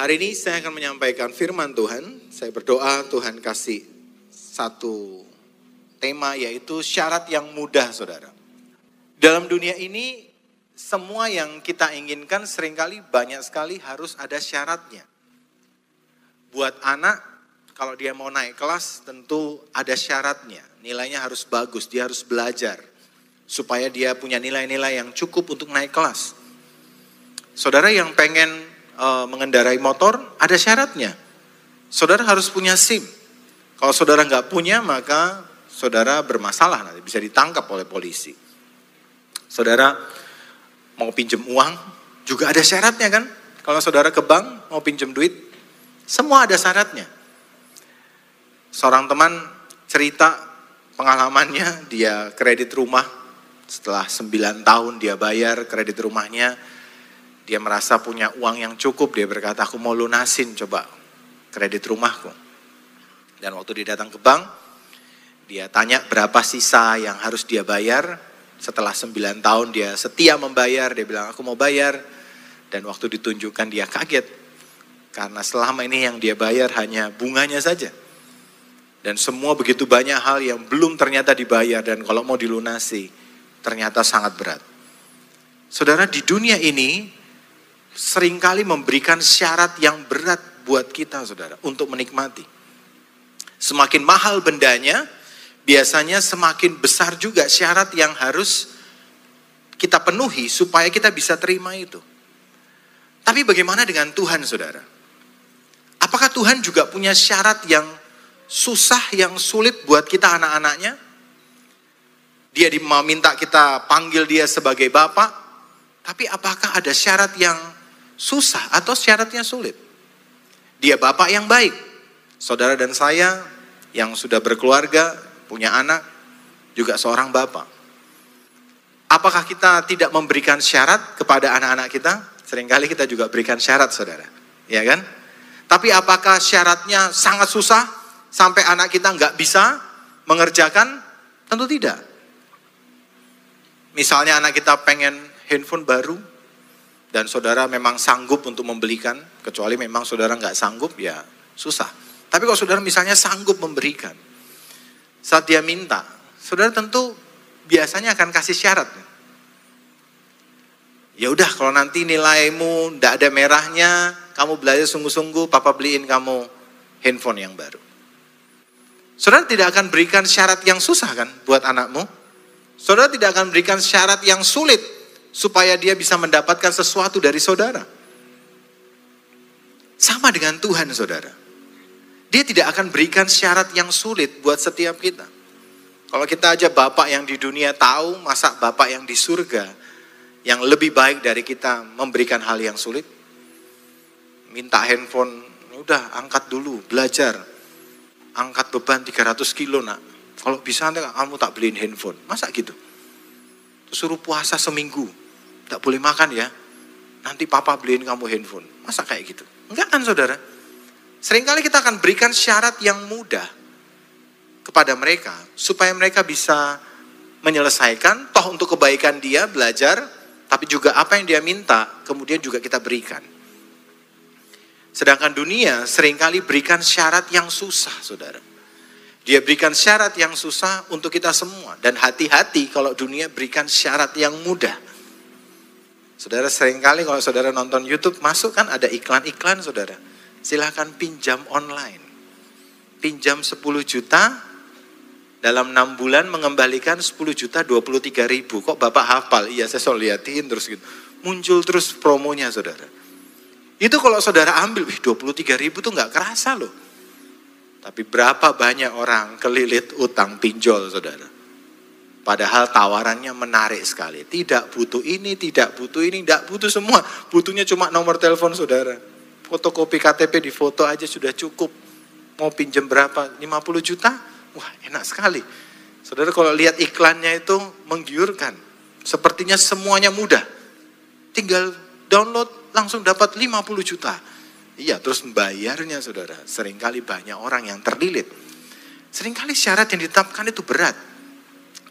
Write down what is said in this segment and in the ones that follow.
Hari ini saya akan menyampaikan firman Tuhan. Saya berdoa Tuhan kasih satu tema yaitu syarat yang mudah saudara. Dalam dunia ini semua yang kita inginkan sering kali banyak sekali harus ada syaratnya. Buat anak kalau dia mau naik kelas tentu ada syaratnya. Nilainya harus bagus, dia harus belajar supaya dia punya nilai-nilai yang cukup untuk naik kelas. Saudara yang pengen e, mengendarai motor ada syaratnya. Saudara harus punya SIM. Kalau saudara nggak punya maka saudara bermasalah nanti bisa ditangkap oleh polisi. Saudara mau pinjam uang juga ada syaratnya kan? Kalau saudara ke bank mau pinjam duit, semua ada syaratnya. Seorang teman cerita pengalamannya dia kredit rumah setelah 9 tahun dia bayar kredit rumahnya dia merasa punya uang yang cukup, dia berkata, aku mau lunasin coba kredit rumahku. Dan waktu dia datang ke bank, dia tanya berapa sisa yang harus dia bayar. Setelah 9 tahun dia setia membayar, dia bilang aku mau bayar. Dan waktu ditunjukkan dia kaget. Karena selama ini yang dia bayar hanya bunganya saja. Dan semua begitu banyak hal yang belum ternyata dibayar dan kalau mau dilunasi ternyata sangat berat. Saudara di dunia ini sering kali memberikan syarat yang berat buat kita saudara untuk menikmati. Semakin mahal bendanya, biasanya semakin besar juga syarat yang harus kita penuhi supaya kita bisa terima itu. Tapi bagaimana dengan Tuhan saudara? Apakah Tuhan juga punya syarat yang susah, yang sulit buat kita anak-anaknya? Dia meminta kita panggil dia sebagai Bapak, tapi apakah ada syarat yang susah atau syaratnya sulit. Dia bapak yang baik. Saudara dan saya yang sudah berkeluarga, punya anak, juga seorang bapak. Apakah kita tidak memberikan syarat kepada anak-anak kita? Seringkali kita juga berikan syarat, saudara. Ya kan? Tapi apakah syaratnya sangat susah sampai anak kita nggak bisa mengerjakan? Tentu tidak. Misalnya anak kita pengen handphone baru, dan saudara memang sanggup untuk membelikan, kecuali memang saudara nggak sanggup, ya susah. Tapi kalau saudara misalnya sanggup memberikan, saat dia minta, saudara tentu biasanya akan kasih syarat. Ya udah kalau nanti nilaimu tidak ada merahnya, kamu belajar sungguh-sungguh, papa beliin kamu handphone yang baru. Saudara tidak akan berikan syarat yang susah kan buat anakmu. Saudara tidak akan berikan syarat yang sulit supaya dia bisa mendapatkan sesuatu dari saudara. Sama dengan Tuhan saudara. Dia tidak akan berikan syarat yang sulit buat setiap kita. Kalau kita aja Bapak yang di dunia tahu, masa Bapak yang di surga yang lebih baik dari kita memberikan hal yang sulit? Minta handphone, udah angkat dulu, belajar. Angkat beban 300 kilo nak. Kalau bisa nanti kamu tak beliin handphone. Masa gitu? suruh puasa seminggu. Tak boleh makan ya. Nanti papa beliin kamu handphone. Masa kayak gitu? Enggak kan saudara? Seringkali kita akan berikan syarat yang mudah kepada mereka. Supaya mereka bisa menyelesaikan. Toh untuk kebaikan dia belajar. Tapi juga apa yang dia minta kemudian juga kita berikan. Sedangkan dunia sering kali berikan syarat yang susah saudara. Dia berikan syarat yang susah untuk kita semua. Dan hati-hati kalau dunia berikan syarat yang mudah. Saudara sering kali kalau saudara nonton YouTube masuk kan ada iklan-iklan saudara. Silahkan pinjam online. Pinjam 10 juta dalam 6 bulan mengembalikan 10 juta 23 ribu. Kok Bapak hafal? Iya saya selalu liatin terus gitu. Muncul terus promonya saudara. Itu kalau saudara ambil, wih 23 ribu tuh nggak kerasa loh. Tapi berapa banyak orang kelilit utang pinjol saudara. Padahal tawarannya menarik sekali. Tidak butuh ini, tidak butuh ini, tidak butuh semua. Butuhnya cuma nomor telepon saudara. Fotokopi KTP di foto aja sudah cukup. Mau pinjam berapa? 50 juta? Wah enak sekali. Saudara kalau lihat iklannya itu menggiurkan. Sepertinya semuanya mudah. Tinggal download langsung dapat 50 juta. Iya terus membayarnya saudara. Seringkali banyak orang yang terlilit. Seringkali syarat yang ditetapkan itu berat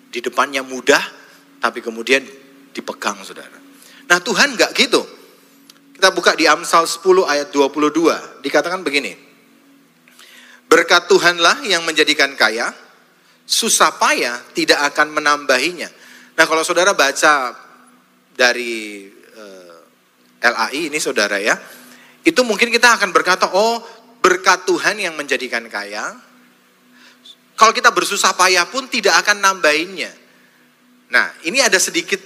di depannya mudah, tapi kemudian dipegang saudara. Nah Tuhan nggak gitu. Kita buka di Amsal 10 ayat 22. Dikatakan begini. Berkat Tuhanlah yang menjadikan kaya, susah payah tidak akan menambahinya. Nah kalau saudara baca dari eh, LAI ini saudara ya, itu mungkin kita akan berkata, oh berkat Tuhan yang menjadikan kaya, kalau kita bersusah payah pun tidak akan nambahinnya. Nah ini ada sedikit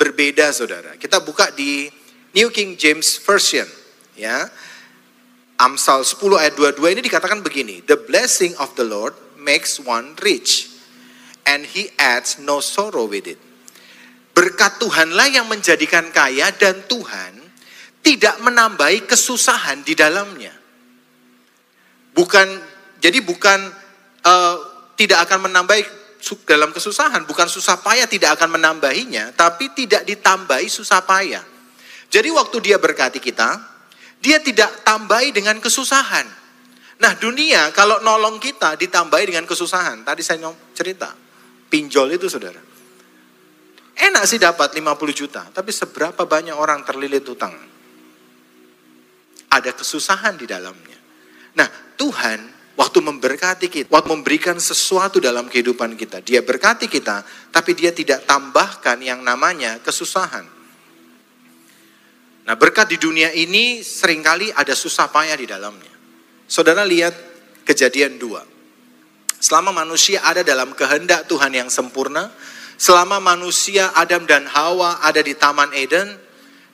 berbeda saudara. Kita buka di New King James Version ya. Amsal 10 ayat 22 ini dikatakan begini, The blessing of the Lord makes one rich and he adds no sorrow with it. Berkat Tuhanlah yang menjadikan kaya dan Tuhan tidak menambahi kesusahan di dalamnya. Bukan jadi bukan uh, tidak akan menambahi dalam kesusahan, bukan susah payah tidak akan menambahinya, tapi tidak ditambahi susah payah. Jadi waktu dia berkati kita, dia tidak tambahi dengan kesusahan. Nah dunia kalau nolong kita ditambahi dengan kesusahan. Tadi saya cerita, pinjol itu saudara. Enak sih dapat 50 juta, tapi seberapa banyak orang terlilit utang. Ada kesusahan di dalamnya. Nah Tuhan waktu memberkati kita, waktu memberikan sesuatu dalam kehidupan kita, dia berkati kita, tapi dia tidak tambahkan yang namanya kesusahan. Nah berkat di dunia ini sering kali ada susah payah di dalamnya. Saudara lihat kejadian dua. Selama manusia ada dalam kehendak Tuhan yang sempurna, selama manusia Adam dan Hawa ada di Taman Eden,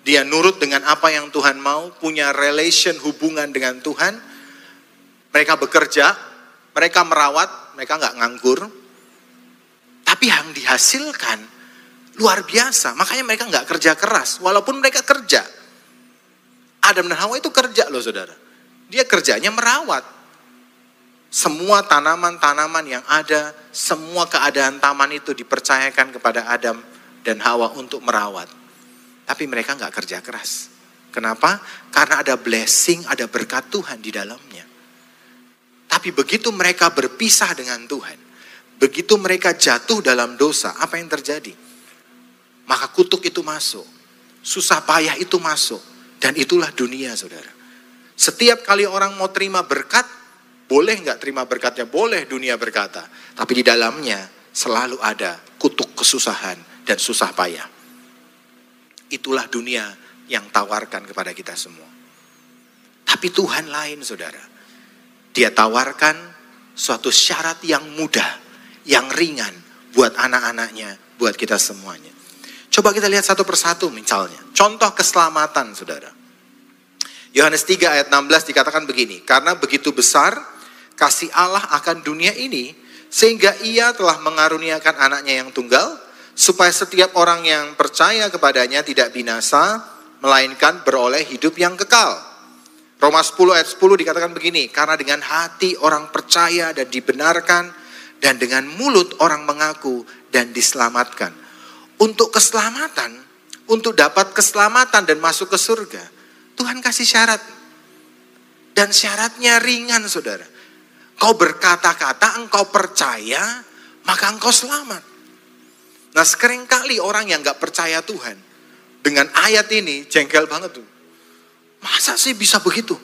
dia nurut dengan apa yang Tuhan mau, punya relation hubungan dengan Tuhan, mereka bekerja, mereka merawat, mereka nggak nganggur, tapi yang dihasilkan luar biasa. Makanya mereka nggak kerja keras, walaupun mereka kerja. Adam dan Hawa itu kerja loh saudara. Dia kerjanya merawat. Semua tanaman-tanaman yang ada, semua keadaan taman itu dipercayakan kepada Adam dan Hawa untuk merawat. Tapi mereka nggak kerja keras. Kenapa? Karena ada blessing, ada berkat Tuhan di dalamnya. Tapi begitu mereka berpisah dengan Tuhan, begitu mereka jatuh dalam dosa, apa yang terjadi? Maka kutuk itu masuk, susah payah itu masuk, dan itulah dunia saudara. Setiap kali orang mau terima berkat, boleh nggak terima berkatnya? Boleh dunia berkata. Tapi di dalamnya selalu ada kutuk kesusahan dan susah payah. Itulah dunia yang tawarkan kepada kita semua. Tapi Tuhan lain saudara. Dia tawarkan suatu syarat yang mudah, yang ringan buat anak-anaknya, buat kita semuanya. Coba kita lihat satu persatu misalnya. Contoh keselamatan saudara. Yohanes 3 ayat 16 dikatakan begini. Karena begitu besar kasih Allah akan dunia ini. Sehingga ia telah mengaruniakan anaknya yang tunggal. Supaya setiap orang yang percaya kepadanya tidak binasa. Melainkan beroleh hidup yang kekal. Roma 10 ayat 10 dikatakan begini. Karena dengan hati orang percaya dan dibenarkan. Dan dengan mulut orang mengaku dan diselamatkan untuk keselamatan, untuk dapat keselamatan dan masuk ke surga, Tuhan kasih syarat. Dan syaratnya ringan saudara. Kau berkata-kata, engkau percaya, maka engkau selamat. Nah sering kali orang yang gak percaya Tuhan, dengan ayat ini jengkel banget tuh. Masa sih bisa begitu?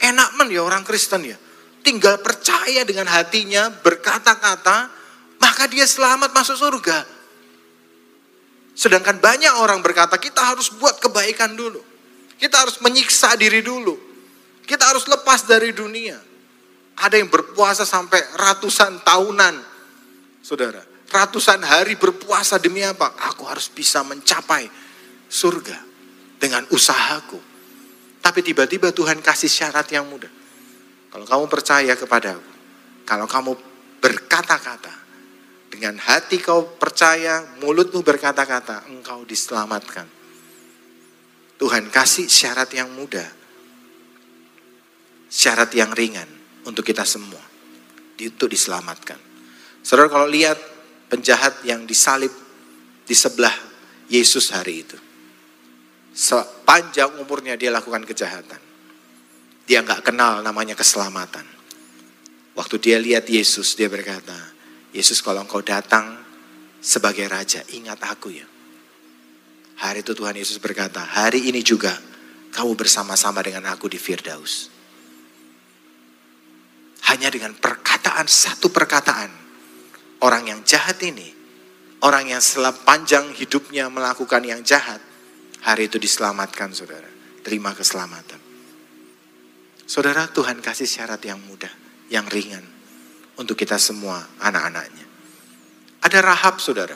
Enak men ya orang Kristen ya. Tinggal percaya dengan hatinya, berkata-kata, maka dia selamat masuk surga. Sedangkan banyak orang berkata kita harus buat kebaikan dulu. Kita harus menyiksa diri dulu. Kita harus lepas dari dunia. Ada yang berpuasa sampai ratusan tahunan. Saudara, ratusan hari berpuasa demi apa? Aku harus bisa mencapai surga dengan usahaku. Tapi tiba-tiba Tuhan kasih syarat yang mudah. Kalau kamu percaya kepadaku, kalau kamu berkata-kata, dengan hati kau percaya, mulutmu berkata-kata, engkau diselamatkan. Tuhan kasih syarat yang mudah. Syarat yang ringan untuk kita semua. Untuk diselamatkan. Saudara kalau lihat penjahat yang disalib di sebelah Yesus hari itu. Sepanjang umurnya dia lakukan kejahatan. Dia nggak kenal namanya keselamatan. Waktu dia lihat Yesus, dia berkata, Yesus kalau engkau datang sebagai raja, ingat aku ya. Hari itu Tuhan Yesus berkata, hari ini juga kamu bersama-sama dengan aku di Firdaus. Hanya dengan perkataan, satu perkataan, orang yang jahat ini, orang yang panjang hidupnya melakukan yang jahat, hari itu diselamatkan saudara. Terima keselamatan. Saudara, Tuhan kasih syarat yang mudah, yang ringan untuk kita semua anak-anaknya. Ada Rahab saudara.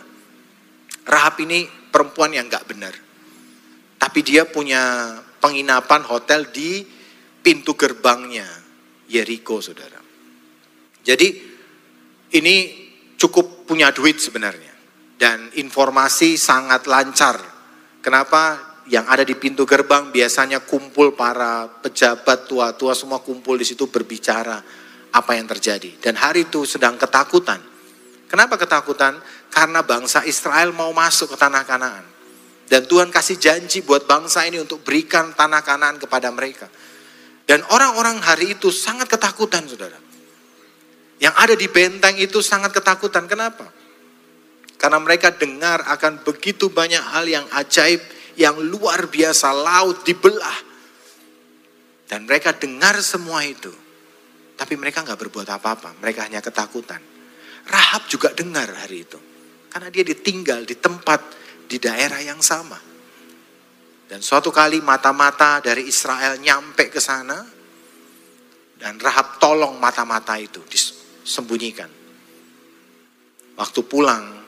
Rahab ini perempuan yang gak benar. Tapi dia punya penginapan hotel di pintu gerbangnya Yeriko saudara. Jadi ini cukup punya duit sebenarnya. Dan informasi sangat lancar. Kenapa? Yang ada di pintu gerbang biasanya kumpul para pejabat tua-tua semua kumpul di situ berbicara apa yang terjadi. Dan hari itu sedang ketakutan. Kenapa ketakutan? Karena bangsa Israel mau masuk ke tanah Kanaan. Dan Tuhan kasih janji buat bangsa ini untuk berikan tanah Kanaan kepada mereka. Dan orang-orang hari itu sangat ketakutan, saudara. Yang ada di benteng itu sangat ketakutan. Kenapa? Karena mereka dengar akan begitu banyak hal yang ajaib, yang luar biasa, laut dibelah. Dan mereka dengar semua itu. Tapi mereka nggak berbuat apa-apa, mereka hanya ketakutan. Rahab juga dengar hari itu. Karena dia ditinggal di tempat di daerah yang sama. Dan suatu kali mata-mata dari Israel nyampe ke sana dan Rahab tolong mata-mata itu disembunyikan. Waktu pulang,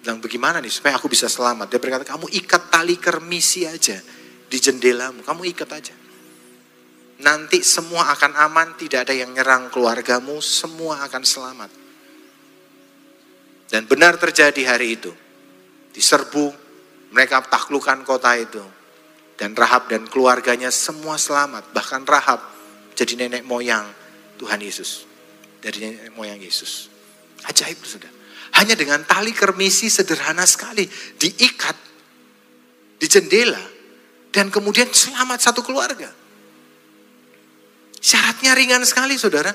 bilang bagaimana nih supaya aku bisa selamat. Dia berkata, kamu ikat tali kermisi aja di jendelamu, kamu ikat aja. Nanti semua akan aman, tidak ada yang nyerang keluargamu, semua akan selamat. Dan benar terjadi hari itu diserbu, mereka taklukkan kota itu. Dan Rahab dan keluarganya semua selamat. Bahkan Rahab jadi nenek moyang Tuhan Yesus. Dari nenek moyang Yesus. Ajaib sudah. Hanya dengan tali kermisi sederhana sekali. Diikat di jendela. Dan kemudian selamat satu keluarga. Syaratnya ringan sekali saudara.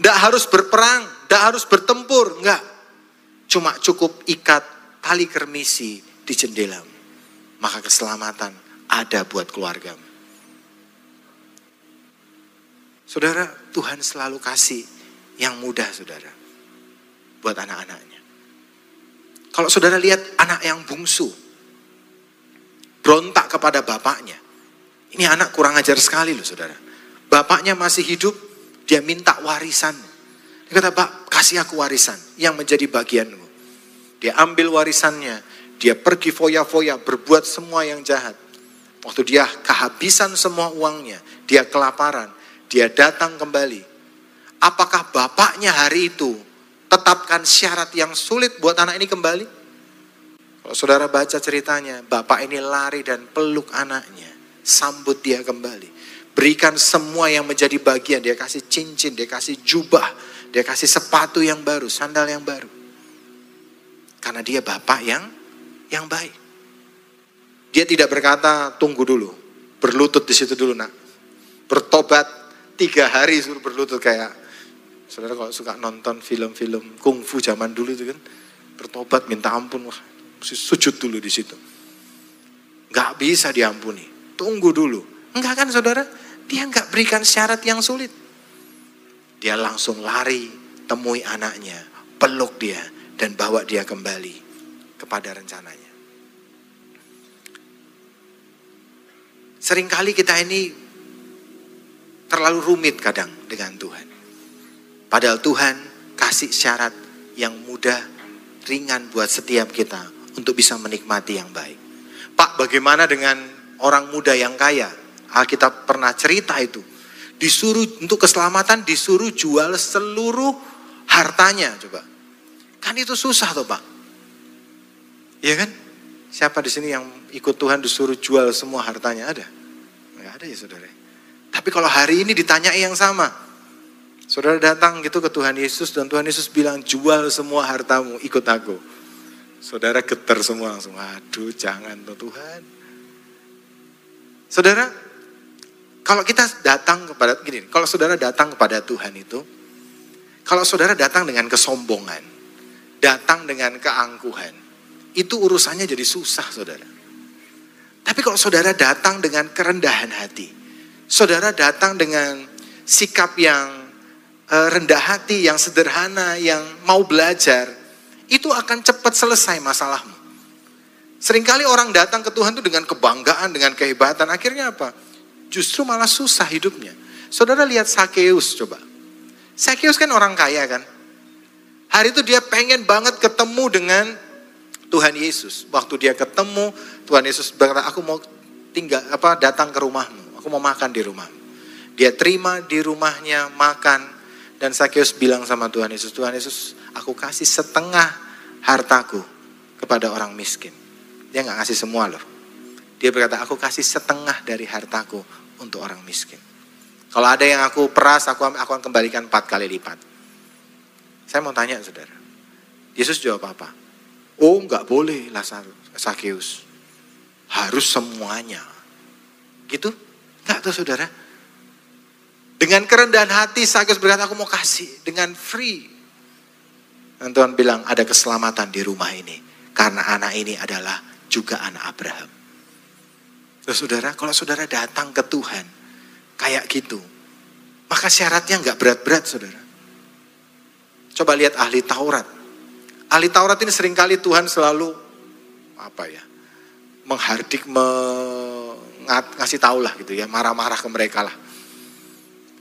Tidak harus berperang, tidak harus bertempur, enggak. Cuma cukup ikat tali kermisi di jendela, maka keselamatan ada buat keluarga. Saudara, Tuhan selalu kasih yang mudah, saudara, buat anak-anaknya. Kalau saudara lihat anak yang bungsu, berontak kepada bapaknya. Ini anak kurang ajar sekali loh saudara. Bapaknya masih hidup, dia minta warisan. Dia kata, Pak, kasih aku warisan yang menjadi bagianmu. Dia ambil warisannya, dia pergi foya-foya berbuat semua yang jahat. Waktu dia kehabisan semua uangnya, dia kelaparan, dia datang kembali. Apakah bapaknya hari itu tetapkan syarat yang sulit buat anak ini kembali? Kalau saudara baca ceritanya, bapak ini lari dan peluk anaknya, sambut dia kembali. Berikan semua yang menjadi bagian, dia kasih cincin, dia kasih jubah, dia kasih sepatu yang baru, sandal yang baru. Karena dia bapak yang yang baik. Dia tidak berkata tunggu dulu, berlutut di situ dulu nak. Bertobat tiga hari suruh berlutut kayak saudara kalau suka nonton film-film kungfu zaman dulu itu kan bertobat minta ampun wah sujud dulu di situ. Gak bisa diampuni, tunggu dulu. Enggak kan saudara? Dia nggak berikan syarat yang sulit. Dia langsung lari, temui anaknya, peluk dia, dan bawa dia kembali kepada rencananya. Seringkali kita ini terlalu rumit kadang dengan Tuhan. Padahal Tuhan kasih syarat yang mudah, ringan buat setiap kita untuk bisa menikmati yang baik. Pak, bagaimana dengan orang muda yang kaya? Alkitab pernah cerita itu. Disuruh untuk keselamatan disuruh jual seluruh hartanya coba. Kan itu susah tuh Pak. Iya kan? Siapa di sini yang ikut Tuhan disuruh jual semua hartanya ada? Enggak ada ya saudara. Tapi kalau hari ini ditanya yang sama. Saudara datang gitu ke Tuhan Yesus dan Tuhan Yesus bilang jual semua hartamu ikut aku. Saudara getar semua langsung. Aduh jangan tuh Tuhan. Saudara, kalau kita datang kepada, gini, kalau saudara datang kepada Tuhan itu, kalau saudara datang dengan kesombongan, datang dengan keangkuhan, itu urusannya jadi susah saudara. Tapi kalau saudara datang dengan kerendahan hati, saudara datang dengan sikap yang rendah hati, yang sederhana, yang mau belajar, itu akan cepat selesai masalahmu. Seringkali orang datang ke Tuhan itu dengan kebanggaan, dengan kehebatan. Akhirnya apa? Justru malah susah hidupnya. Saudara lihat Sakeus coba. Sakeus kan orang kaya kan. Hari itu dia pengen banget ketemu dengan Tuhan Yesus. Waktu dia ketemu, Tuhan Yesus berkata, aku mau tinggal apa datang ke rumahmu. Aku mau makan di rumahmu. Dia terima di rumahnya makan dan Sakeus bilang sama Tuhan Yesus, Tuhan Yesus, aku kasih setengah hartaku kepada orang miskin. Dia nggak ngasih semua loh. Dia berkata, aku kasih setengah dari hartaku untuk orang miskin. Kalau ada yang aku peras, aku, akan kembalikan empat kali lipat. Saya mau tanya saudara. Yesus jawab apa? Oh nggak boleh Lazarus, Sakeus. Harus semuanya. Gitu? Nggak tuh saudara. Dengan kerendahan hati Sakeus berkata aku mau kasih dengan free. Dan Tuhan bilang ada keselamatan di rumah ini. Karena anak ini adalah juga anak Abraham. Terus saudara, kalau saudara datang ke Tuhan kayak gitu, maka syaratnya nggak berat-berat saudara. Coba lihat ahli Taurat. Ahli Taurat ini sering kali Tuhan selalu apa ya menghardik, ngasih tahu lah gitu ya, marah-marah ke mereka lah.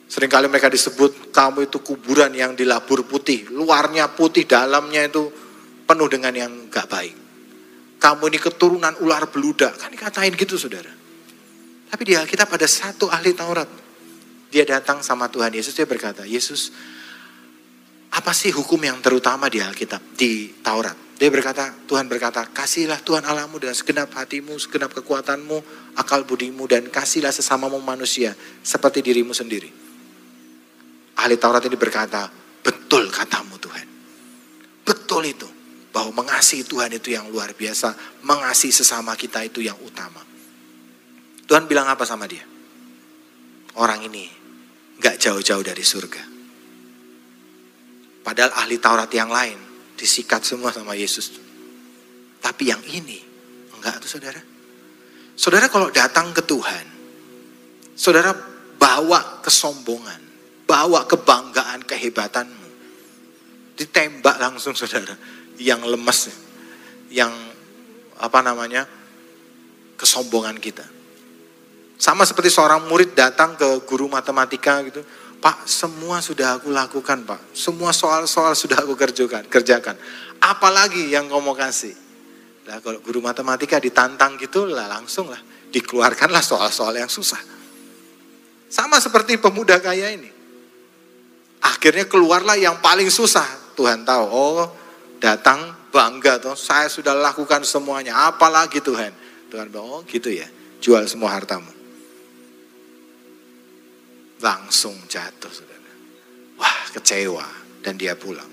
Seringkali mereka disebut kamu itu kuburan yang dilabur putih, luarnya putih, dalamnya itu penuh dengan yang gak baik kamu ini keturunan ular beludak. Kan dikatain gitu saudara. Tapi di Alkitab ada satu ahli Taurat. Dia datang sama Tuhan Yesus, dia berkata, Yesus, apa sih hukum yang terutama di Alkitab, di Taurat? Dia berkata, Tuhan berkata, kasihlah Tuhan Allahmu dengan segenap hatimu, segenap kekuatanmu, akal budimu, dan kasihlah sesamamu manusia, seperti dirimu sendiri. Ahli Taurat ini berkata, betul katamu Tuhan. Betul itu bahwa mengasihi Tuhan itu yang luar biasa, mengasihi sesama kita itu yang utama. Tuhan bilang apa sama dia? Orang ini gak jauh-jauh dari surga. Padahal ahli Taurat yang lain disikat semua sama Yesus. Tapi yang ini enggak tuh saudara. Saudara kalau datang ke Tuhan, saudara bawa kesombongan, bawa kebanggaan, kehebatanmu. Ditembak langsung saudara yang lemes, yang apa namanya kesombongan kita. Sama seperti seorang murid datang ke guru matematika gitu, Pak semua sudah aku lakukan Pak, semua soal-soal sudah aku kerjakan, kerjakan. Apalagi yang kau mau kasih? Lah kalau guru matematika ditantang gitu lah langsung lah dikeluarkanlah soal-soal yang susah. Sama seperti pemuda kaya ini. Akhirnya keluarlah yang paling susah. Tuhan tahu, oh datang bangga tuh saya sudah lakukan semuanya apalagi Tuhan. Tuhan bilang oh gitu ya jual semua hartamu. Langsung jatuh saudara. Wah kecewa dan dia pulang.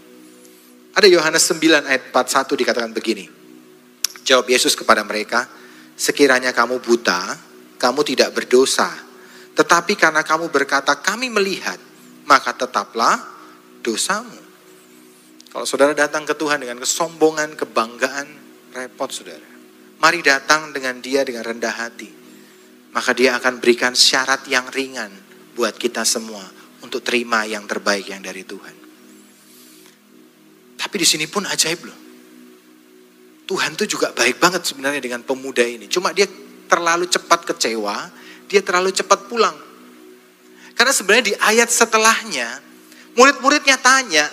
Ada Yohanes 9 ayat 41 dikatakan begini jawab Yesus kepada mereka sekiranya kamu buta kamu tidak berdosa. Tetapi karena kamu berkata kami melihat maka tetaplah dosamu kalau saudara datang ke Tuhan dengan kesombongan, kebanggaan, repot saudara. Mari datang dengan dia dengan rendah hati. Maka dia akan berikan syarat yang ringan buat kita semua untuk terima yang terbaik yang dari Tuhan. Tapi di sini pun ajaib loh. Tuhan tuh juga baik banget sebenarnya dengan pemuda ini. Cuma dia terlalu cepat kecewa, dia terlalu cepat pulang. Karena sebenarnya di ayat setelahnya, murid-muridnya tanya,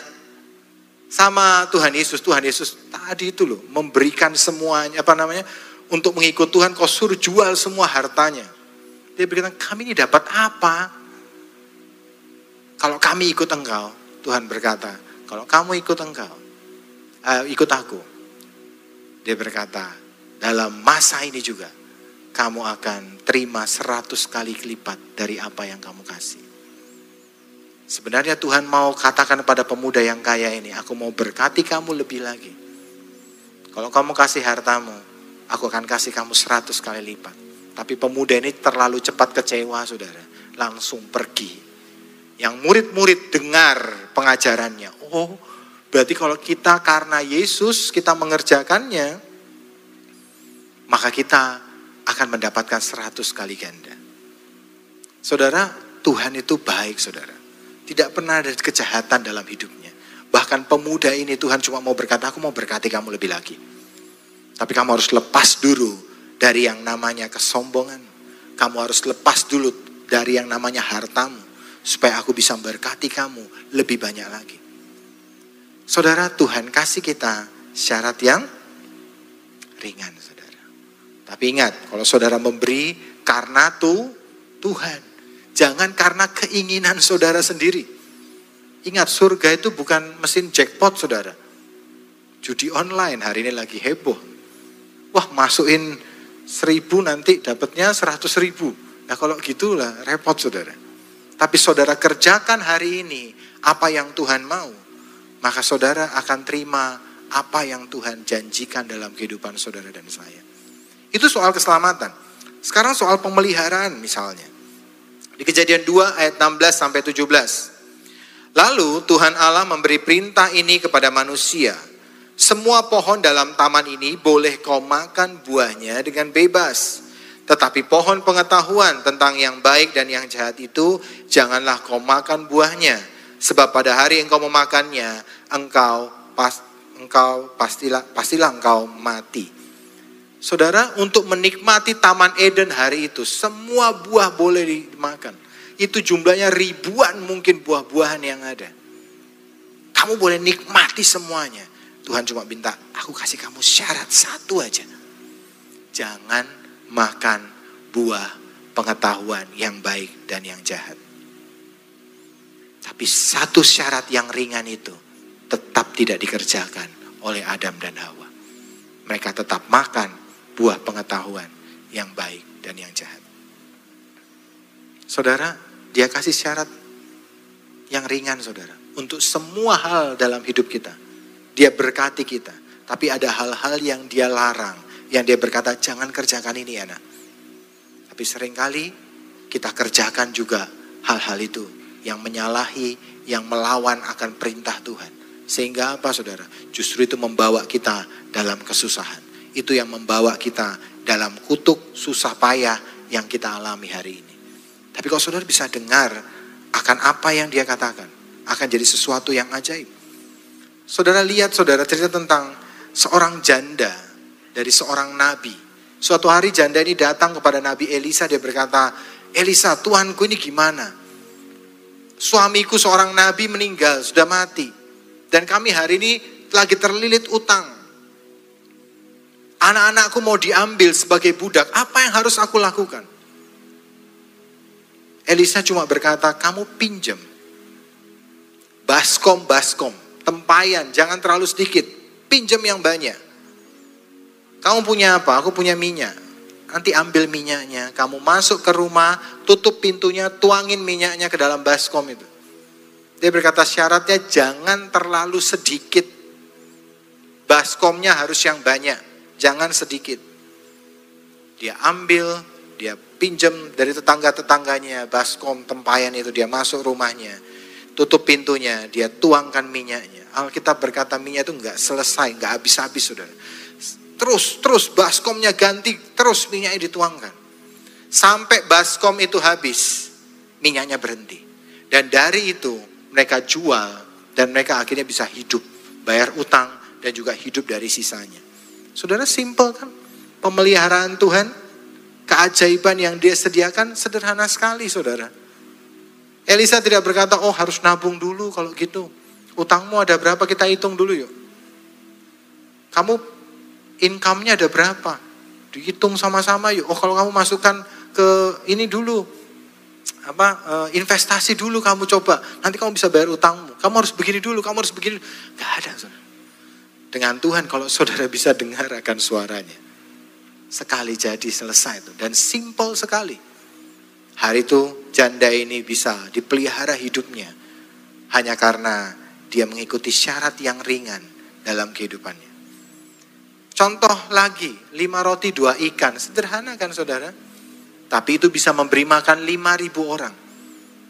sama Tuhan Yesus. Tuhan Yesus tadi itu loh memberikan semuanya apa namanya untuk mengikut Tuhan kau suruh jual semua hartanya. Dia berkata kami ini dapat apa? Kalau kami ikut engkau, Tuhan berkata, kalau kamu ikut engkau, uh, ikut aku. Dia berkata, dalam masa ini juga kamu akan terima seratus kali lipat dari apa yang kamu kasih. Sebenarnya Tuhan mau katakan pada pemuda yang kaya ini, aku mau berkati kamu lebih lagi. Kalau kamu kasih hartamu, aku akan kasih kamu seratus kali lipat. Tapi pemuda ini terlalu cepat kecewa saudara, langsung pergi. Yang murid-murid dengar pengajarannya, oh berarti kalau kita karena Yesus kita mengerjakannya, maka kita akan mendapatkan seratus kali ganda. Saudara, Tuhan itu baik saudara. Tidak pernah ada kejahatan dalam hidupnya. Bahkan pemuda ini Tuhan cuma mau berkata, aku mau berkati kamu lebih lagi. Tapi kamu harus lepas dulu dari yang namanya kesombongan. Kamu harus lepas dulu dari yang namanya hartamu. Supaya aku bisa berkati kamu lebih banyak lagi. Saudara, Tuhan kasih kita syarat yang ringan. Tapi ingat, kalau saudara memberi karena tuh Tuhan. Jangan karena keinginan saudara sendiri. Ingat surga itu bukan mesin jackpot saudara. Judi online hari ini lagi heboh. Wah masukin seribu nanti dapatnya seratus ribu. Nah kalau gitulah repot saudara. Tapi saudara kerjakan hari ini apa yang Tuhan mau. Maka saudara akan terima apa yang Tuhan janjikan dalam kehidupan saudara dan saya. Itu soal keselamatan. Sekarang soal pemeliharaan misalnya. Di kejadian 2 ayat 16 sampai 17. Lalu Tuhan Allah memberi perintah ini kepada manusia. Semua pohon dalam taman ini boleh kau makan buahnya dengan bebas. Tetapi pohon pengetahuan tentang yang baik dan yang jahat itu janganlah kau makan buahnya. Sebab pada hari engkau memakannya, engkau pas, engkau pastilah pastilah engkau mati. Saudara, untuk menikmati Taman Eden hari itu, semua buah boleh dimakan. Itu jumlahnya ribuan mungkin buah-buahan yang ada. Kamu boleh nikmati semuanya. Tuhan cuma minta, aku kasih kamu syarat satu aja. Jangan makan buah pengetahuan yang baik dan yang jahat. Tapi satu syarat yang ringan itu tetap tidak dikerjakan oleh Adam dan Hawa. Mereka tetap makan buah pengetahuan yang baik dan yang jahat. Saudara, dia kasih syarat yang ringan saudara. Untuk semua hal dalam hidup kita. Dia berkati kita. Tapi ada hal-hal yang dia larang. Yang dia berkata, jangan kerjakan ini anak. Tapi sering kali kita kerjakan juga hal-hal itu. Yang menyalahi, yang melawan akan perintah Tuhan. Sehingga apa saudara? Justru itu membawa kita dalam kesusahan itu yang membawa kita dalam kutuk susah payah yang kita alami hari ini. Tapi kalau saudara bisa dengar akan apa yang dia katakan, akan jadi sesuatu yang ajaib. Saudara lihat, saudara cerita tentang seorang janda dari seorang nabi. Suatu hari janda ini datang kepada Nabi Elisa, dia berkata, Elisa, Tuhanku ini gimana? Suamiku seorang nabi meninggal, sudah mati. Dan kami hari ini lagi terlilit utang anak-anakku mau diambil sebagai budak, apa yang harus aku lakukan? Elisa cuma berkata, kamu pinjam. Baskom, baskom, tempayan, jangan terlalu sedikit. Pinjam yang banyak. Kamu punya apa? Aku punya minyak. Nanti ambil minyaknya, kamu masuk ke rumah, tutup pintunya, tuangin minyaknya ke dalam baskom itu. Dia berkata syaratnya jangan terlalu sedikit. Baskomnya harus yang banyak jangan sedikit. Dia ambil, dia pinjam dari tetangga-tetangganya, baskom, tempayan itu, dia masuk rumahnya, tutup pintunya, dia tuangkan minyaknya. Alkitab berkata minyak itu enggak selesai, enggak habis-habis saudara. Terus, terus baskomnya ganti, terus minyaknya dituangkan. Sampai baskom itu habis, minyaknya berhenti. Dan dari itu mereka jual dan mereka akhirnya bisa hidup, bayar utang dan juga hidup dari sisanya. Saudara simpel kan? Pemeliharaan Tuhan, keajaiban yang dia sediakan sederhana sekali saudara. Elisa tidak berkata, oh harus nabung dulu kalau gitu. Utangmu ada berapa kita hitung dulu yuk. Kamu income-nya ada berapa? Dihitung sama-sama yuk. Oh kalau kamu masukkan ke ini dulu, apa eh, investasi dulu kamu coba. Nanti kamu bisa bayar utangmu. Kamu harus begini dulu, kamu harus begini. Gak ada. Saudara. Dengan Tuhan kalau saudara bisa dengar akan suaranya. Sekali jadi selesai itu. Dan simple sekali. Hari itu janda ini bisa dipelihara hidupnya. Hanya karena dia mengikuti syarat yang ringan dalam kehidupannya. Contoh lagi, lima roti dua ikan. Sederhana kan saudara? Tapi itu bisa memberi makan lima ribu orang.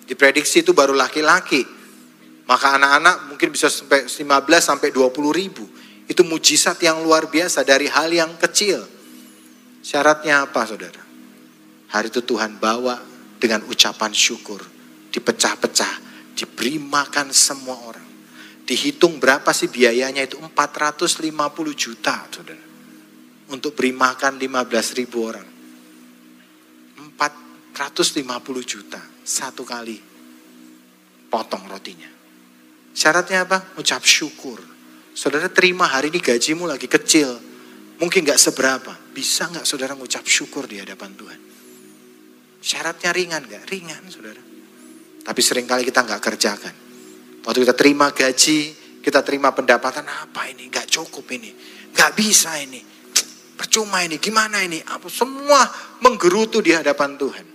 Diprediksi itu baru laki-laki. Maka anak-anak mungkin bisa sampai 15 sampai 20 ribu. Itu mujizat yang luar biasa dari hal yang kecil. Syaratnya apa saudara? Hari itu Tuhan bawa dengan ucapan syukur. Dipecah-pecah, diberi makan semua orang. Dihitung berapa sih biayanya itu 450 juta saudara. Untuk beri makan 15 ribu orang. 450 juta satu kali potong rotinya. Syaratnya apa? Ucap syukur. Saudara terima hari ini gajimu lagi kecil. Mungkin gak seberapa. Bisa gak saudara ngucap syukur di hadapan Tuhan? Syaratnya ringan gak? Ringan saudara. Tapi sering kali kita gak kerjakan. Waktu kita terima gaji, kita terima pendapatan apa ini? Gak cukup ini. Gak bisa ini. Percuma ini, gimana ini? Apa semua menggerutu di hadapan Tuhan.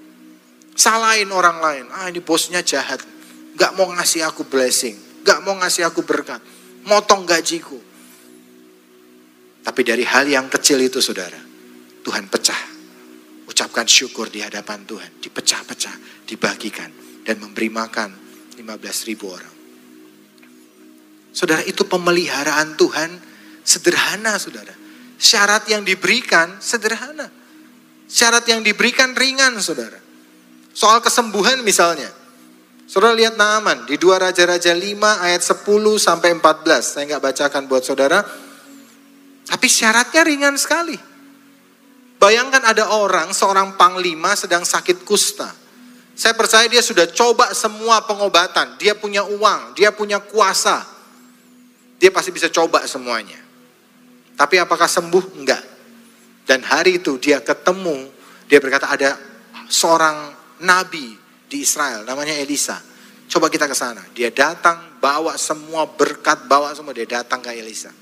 Salahin orang lain. Ah ini bosnya jahat. Gak mau ngasih aku blessing Gak mau ngasih aku berkat. Motong gajiku. Tapi dari hal yang kecil itu saudara. Tuhan pecah. Ucapkan syukur di hadapan Tuhan. Dipecah-pecah. Dibagikan. Dan memberi makan 15 ribu orang. Saudara itu pemeliharaan Tuhan sederhana saudara. Syarat yang diberikan sederhana. Syarat yang diberikan ringan saudara. Soal kesembuhan misalnya. Saudara lihat Naaman di dua Raja-Raja 5 ayat 10 sampai 14. Saya nggak bacakan buat saudara. Tapi syaratnya ringan sekali. Bayangkan ada orang, seorang panglima sedang sakit kusta. Saya percaya dia sudah coba semua pengobatan. Dia punya uang, dia punya kuasa. Dia pasti bisa coba semuanya. Tapi apakah sembuh? Enggak. Dan hari itu dia ketemu, dia berkata ada seorang nabi di Israel, namanya Elisa. Coba kita ke sana. Dia datang, bawa semua berkat, bawa semua. Dia datang ke Elisa.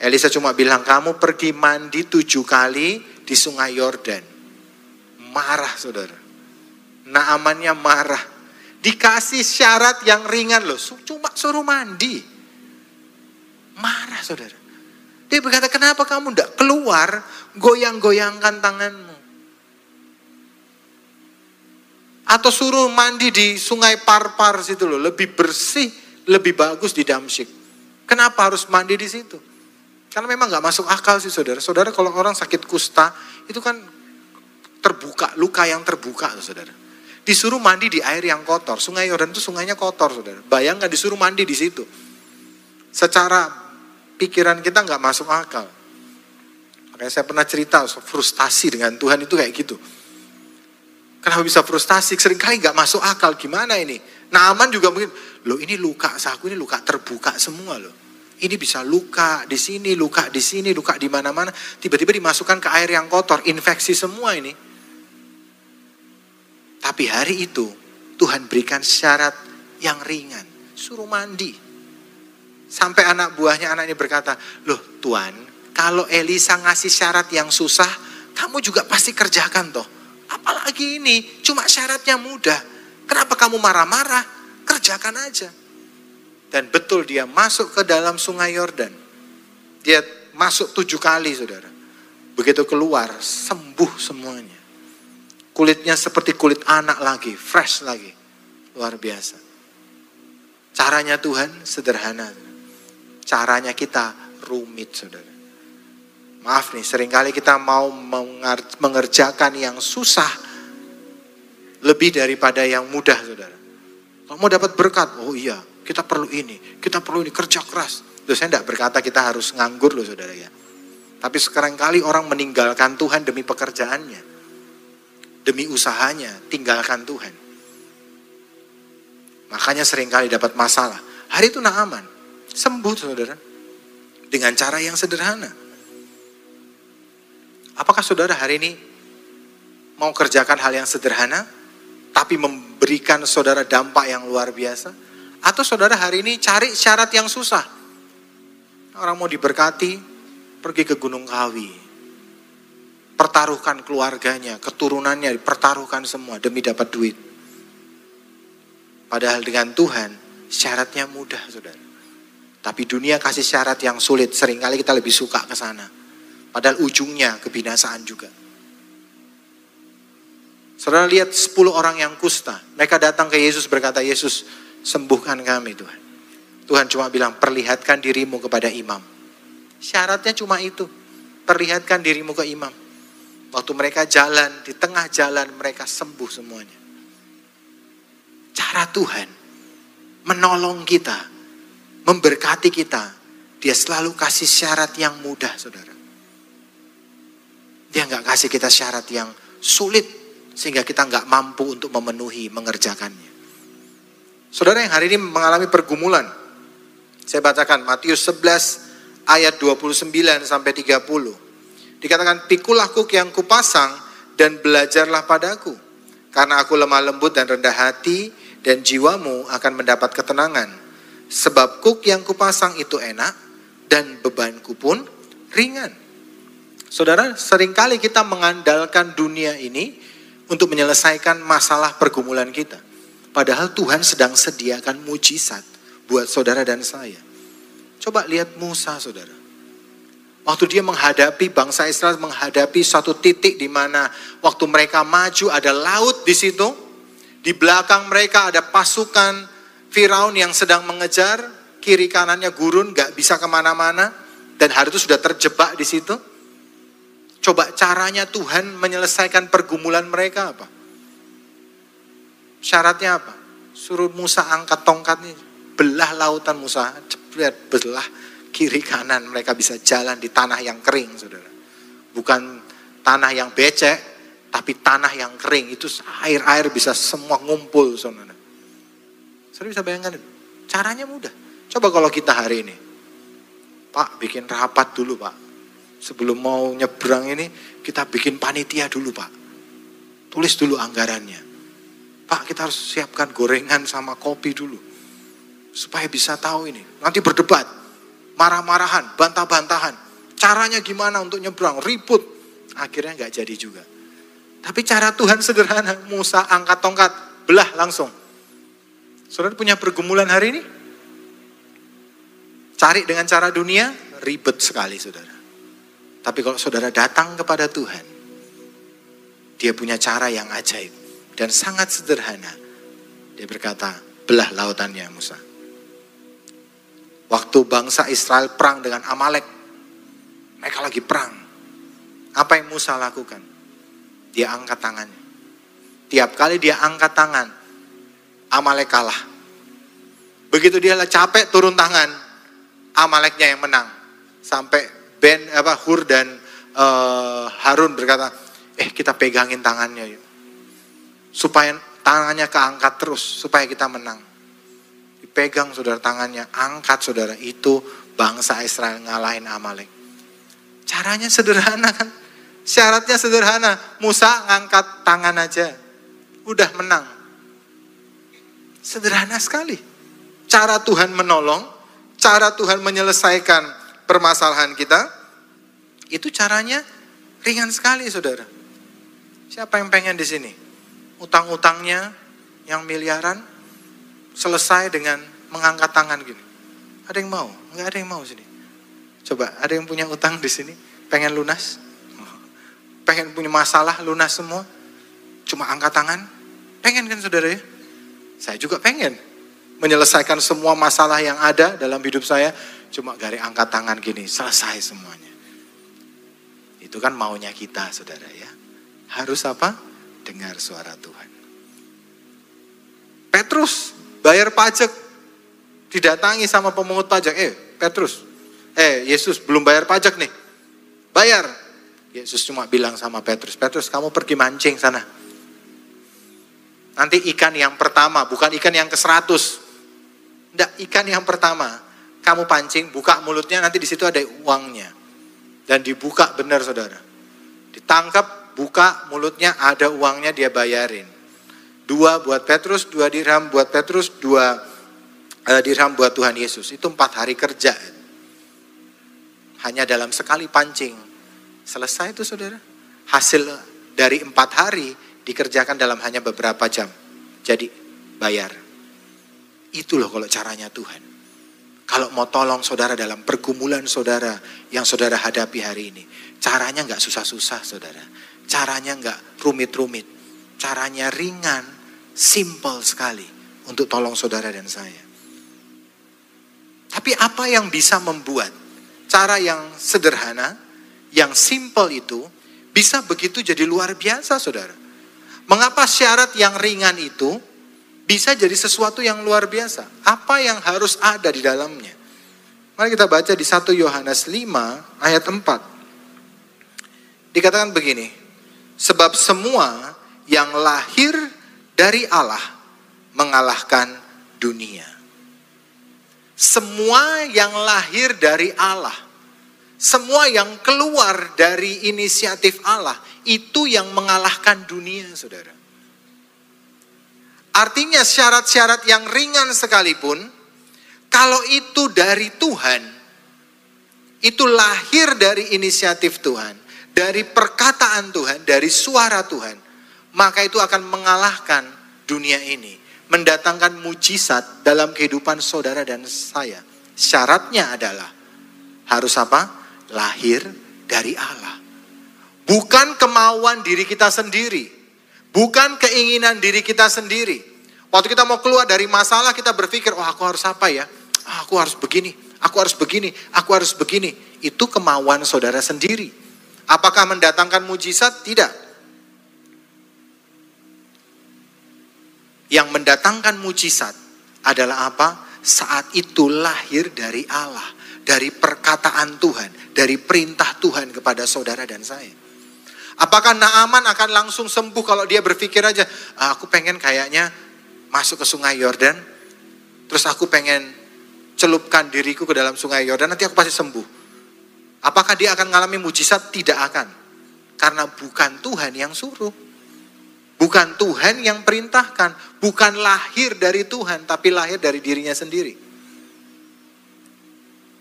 Elisa cuma bilang, kamu pergi mandi tujuh kali di sungai Yordan. Marah saudara. Naamannya marah. Dikasih syarat yang ringan loh. Cuma suruh mandi. Marah saudara. Dia berkata, kenapa kamu tidak keluar goyang-goyangkan tanganmu? Atau suruh mandi di sungai Parpar situ loh, lebih bersih, lebih bagus di Damsyik. Kenapa harus mandi di situ? Karena memang nggak masuk akal sih saudara. Saudara kalau orang sakit kusta itu kan terbuka, luka yang terbuka saudara. Disuruh mandi di air yang kotor. Sungai Yordan itu sungainya kotor saudara. Bayangkan disuruh mandi di situ. Secara pikiran kita nggak masuk akal. Makanya saya pernah cerita frustasi dengan Tuhan itu kayak gitu. Kenapa bisa frustasi? Seringkali nggak masuk akal. Gimana ini? Naaman juga mungkin, loh ini luka saku ini luka terbuka semua loh. Ini bisa luka di sini, luka di sini, luka di mana-mana. Tiba-tiba dimasukkan ke air yang kotor, infeksi semua ini. Tapi hari itu Tuhan berikan syarat yang ringan. Suruh mandi. Sampai anak buahnya anak ini berkata, loh Tuhan, kalau Elisa ngasih syarat yang susah, kamu juga pasti kerjakan toh. Apalagi ini, cuma syaratnya mudah. Kenapa kamu marah-marah? Kerjakan aja. Dan betul dia masuk ke dalam sungai Yordan. Dia masuk tujuh kali saudara. Begitu keluar, sembuh semuanya. Kulitnya seperti kulit anak lagi, fresh lagi. Luar biasa. Caranya Tuhan sederhana. Caranya kita rumit saudara. Maaf nih, sering kali kita mau mengerjakan yang susah lebih daripada yang mudah, saudara. Kalau mau dapat berkat, oh iya, kita perlu ini, kita perlu ini, kerja keras. Loh, saya tidak berkata kita harus nganggur loh saudara ya. Tapi sekarang kali orang meninggalkan Tuhan demi pekerjaannya. Demi usahanya, tinggalkan Tuhan. Makanya sering kali dapat masalah. Hari itu Naaman, sembuh saudara. Dengan cara yang sederhana. Apakah saudara hari ini mau kerjakan hal yang sederhana, tapi memberikan saudara dampak yang luar biasa? Atau saudara hari ini cari syarat yang susah? Orang mau diberkati, pergi ke Gunung Kawi. Pertaruhkan keluarganya, keturunannya, pertaruhkan semua demi dapat duit. Padahal dengan Tuhan, syaratnya mudah saudara. Tapi dunia kasih syarat yang sulit, sering kali kita lebih suka ke sana. Padahal ujungnya kebinasaan juga. Saudara lihat 10 orang yang kusta. Mereka datang ke Yesus berkata, Yesus sembuhkan kami Tuhan. Tuhan cuma bilang, perlihatkan dirimu kepada imam. Syaratnya cuma itu. perlihatkan dirimu ke imam. Waktu mereka jalan, di tengah jalan mereka sembuh semuanya. Cara Tuhan menolong kita, memberkati kita. Dia selalu kasih syarat yang mudah, saudara. Dia nggak kasih kita syarat yang sulit, sehingga kita nggak mampu untuk memenuhi, mengerjakannya. Saudara yang hari ini mengalami pergumulan, saya bacakan Matius 11 ayat 29 sampai 30. Dikatakan, pikulah kuk yang kupasang dan belajarlah padaku. Karena aku lemah lembut dan rendah hati dan jiwamu akan mendapat ketenangan. Sebab kuk yang kupasang itu enak dan bebanku pun ringan. Saudara, sering kali kita mengandalkan dunia ini untuk menyelesaikan masalah pergumulan kita. Padahal Tuhan sedang sediakan mujizat buat saudara dan saya. Coba lihat Musa, saudara. Waktu dia menghadapi bangsa Israel menghadapi satu titik di mana waktu mereka maju ada laut di situ, di belakang mereka ada pasukan Firaun yang sedang mengejar, kiri kanannya gurun, gak bisa ke mana-mana, dan hari itu sudah terjebak di situ. Coba caranya Tuhan menyelesaikan pergumulan mereka apa? Syaratnya apa? Suruh Musa angkat tongkatnya, belah lautan Musa, jebret, belah kiri kanan mereka bisa jalan di tanah yang kering, saudara. Bukan tanah yang becek, tapi tanah yang kering itu air-air bisa semua ngumpul, saudara. Saudara bisa bayangkan Caranya mudah. Coba kalau kita hari ini, Pak bikin rapat dulu Pak. Sebelum mau nyebrang ini, kita bikin panitia dulu Pak. Tulis dulu anggarannya. Pak kita harus siapkan gorengan sama kopi dulu. Supaya bisa tahu ini. Nanti berdebat. Marah-marahan, bantah-bantahan. Caranya gimana untuk nyebrang, ribut. Akhirnya nggak jadi juga. Tapi cara Tuhan sederhana. Musa angkat tongkat, belah langsung. Saudara punya pergumulan hari ini? Cari dengan cara dunia, ribet sekali saudara. Tapi kalau saudara datang kepada Tuhan, dia punya cara yang ajaib dan sangat sederhana. Dia berkata, belah lautannya Musa. Waktu bangsa Israel perang dengan Amalek, mereka lagi perang. Apa yang Musa lakukan? Dia angkat tangannya. Tiap kali dia angkat tangan, Amalek kalah. Begitu dia capek turun tangan, Amaleknya yang menang. Sampai Ben apa Hur dan uh, Harun berkata, eh kita pegangin tangannya yuk supaya tangannya keangkat terus, supaya kita menang. Dipegang saudara tangannya, angkat saudara, itu bangsa Israel ngalahin Amalek. Caranya sederhana kan, syaratnya sederhana, Musa ngangkat tangan aja, udah menang. Sederhana sekali. Cara Tuhan menolong, cara Tuhan menyelesaikan permasalahan kita, itu caranya ringan sekali saudara. Siapa yang pengen di sini? utang-utangnya yang miliaran selesai dengan mengangkat tangan gini. Ada yang mau? Enggak ada yang mau sini. Coba, ada yang punya utang di sini? Pengen lunas? Pengen punya masalah lunas semua? Cuma angkat tangan? Pengen kan saudara ya? Saya juga pengen menyelesaikan semua masalah yang ada dalam hidup saya. Cuma gari angkat tangan gini, selesai semuanya. Itu kan maunya kita saudara ya. Harus apa? dengar suara Tuhan. Petrus bayar pajak, didatangi sama pemungut pajak. Eh, Petrus, eh Yesus belum bayar pajak nih, bayar. Yesus cuma bilang sama Petrus, Petrus kamu pergi mancing sana. Nanti ikan yang pertama, bukan ikan yang ke seratus. Enggak, ikan yang pertama. Kamu pancing, buka mulutnya, nanti di situ ada uangnya. Dan dibuka benar saudara. Ditangkap, buka mulutnya ada uangnya dia bayarin. Dua buat Petrus, dua dirham buat Petrus, dua uh, dirham buat Tuhan Yesus. Itu empat hari kerja. Hanya dalam sekali pancing. Selesai itu saudara. Hasil dari empat hari dikerjakan dalam hanya beberapa jam. Jadi bayar. Itu loh kalau caranya Tuhan. Kalau mau tolong saudara dalam pergumulan saudara yang saudara hadapi hari ini. Caranya nggak susah-susah saudara. Caranya nggak rumit-rumit. Caranya ringan, simple sekali untuk tolong saudara dan saya. Tapi apa yang bisa membuat cara yang sederhana yang simple itu bisa begitu jadi luar biasa saudara. Mengapa syarat yang ringan itu bisa jadi sesuatu yang luar biasa? Apa yang harus ada di dalamnya? Mari kita baca di 1 Yohanes 5 ayat 4. Dikatakan begini, sebab semua yang lahir dari Allah mengalahkan dunia. Semua yang lahir dari Allah, semua yang keluar dari inisiatif Allah, itu yang mengalahkan dunia, saudara. Artinya syarat-syarat yang ringan sekalipun, kalau itu dari Tuhan, itu lahir dari inisiatif Tuhan, dari perkataan Tuhan, dari suara Tuhan, maka itu akan mengalahkan dunia ini mendatangkan mujizat dalam kehidupan saudara dan saya. Syaratnya adalah harus apa? Lahir dari Allah. Bukan kemauan diri kita sendiri. Bukan keinginan diri kita sendiri. Waktu kita mau keluar dari masalah kita berpikir, oh aku harus apa ya? Oh, aku harus begini, aku harus begini, aku harus begini. Itu kemauan saudara sendiri. Apakah mendatangkan mujizat? Tidak. yang mendatangkan mujizat adalah apa? Saat itu lahir dari Allah, dari perkataan Tuhan, dari perintah Tuhan kepada saudara dan saya. Apakah Naaman akan langsung sembuh kalau dia berpikir aja, ah, aku pengen kayaknya masuk ke sungai Yordan, terus aku pengen celupkan diriku ke dalam sungai Yordan, nanti aku pasti sembuh. Apakah dia akan mengalami mujizat? Tidak akan. Karena bukan Tuhan yang suruh. Bukan Tuhan yang perintahkan, bukan lahir dari Tuhan, tapi lahir dari dirinya sendiri.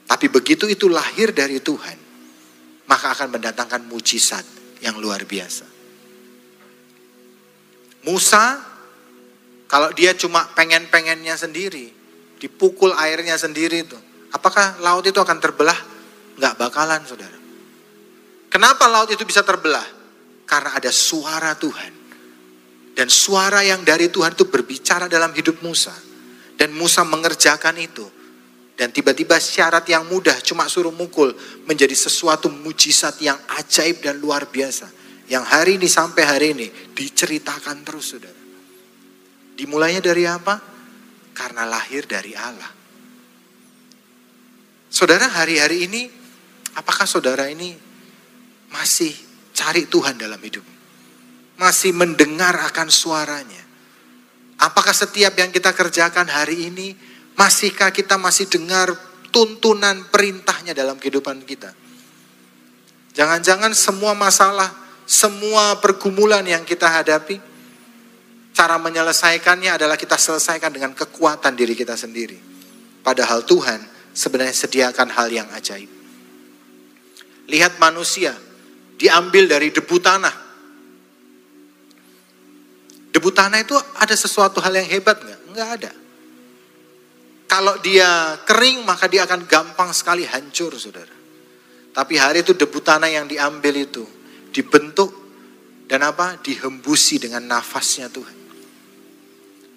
Tapi begitu itu lahir dari Tuhan, maka akan mendatangkan mujizat yang luar biasa. Musa, kalau dia cuma pengen-pengennya sendiri, dipukul airnya sendiri itu, apakah laut itu akan terbelah? Enggak bakalan, saudara. Kenapa laut itu bisa terbelah? Karena ada suara Tuhan dan suara yang dari Tuhan itu berbicara dalam hidup Musa. Dan Musa mengerjakan itu. Dan tiba-tiba syarat yang mudah cuma suruh mukul menjadi sesuatu mujizat yang ajaib dan luar biasa. Yang hari ini sampai hari ini diceritakan terus saudara. Dimulainya dari apa? Karena lahir dari Allah. Saudara hari-hari ini, apakah saudara ini masih cari Tuhan dalam hidupmu? masih mendengar akan suaranya? Apakah setiap yang kita kerjakan hari ini, masihkah kita masih dengar tuntunan perintahnya dalam kehidupan kita? Jangan-jangan semua masalah, semua pergumulan yang kita hadapi, cara menyelesaikannya adalah kita selesaikan dengan kekuatan diri kita sendiri. Padahal Tuhan sebenarnya sediakan hal yang ajaib. Lihat manusia diambil dari debu tanah, Debu tanah itu ada sesuatu hal yang hebat nggak? Nggak ada. Kalau dia kering maka dia akan gampang sekali hancur saudara. Tapi hari itu debu tanah yang diambil itu dibentuk dan apa? Dihembusi dengan nafasnya Tuhan.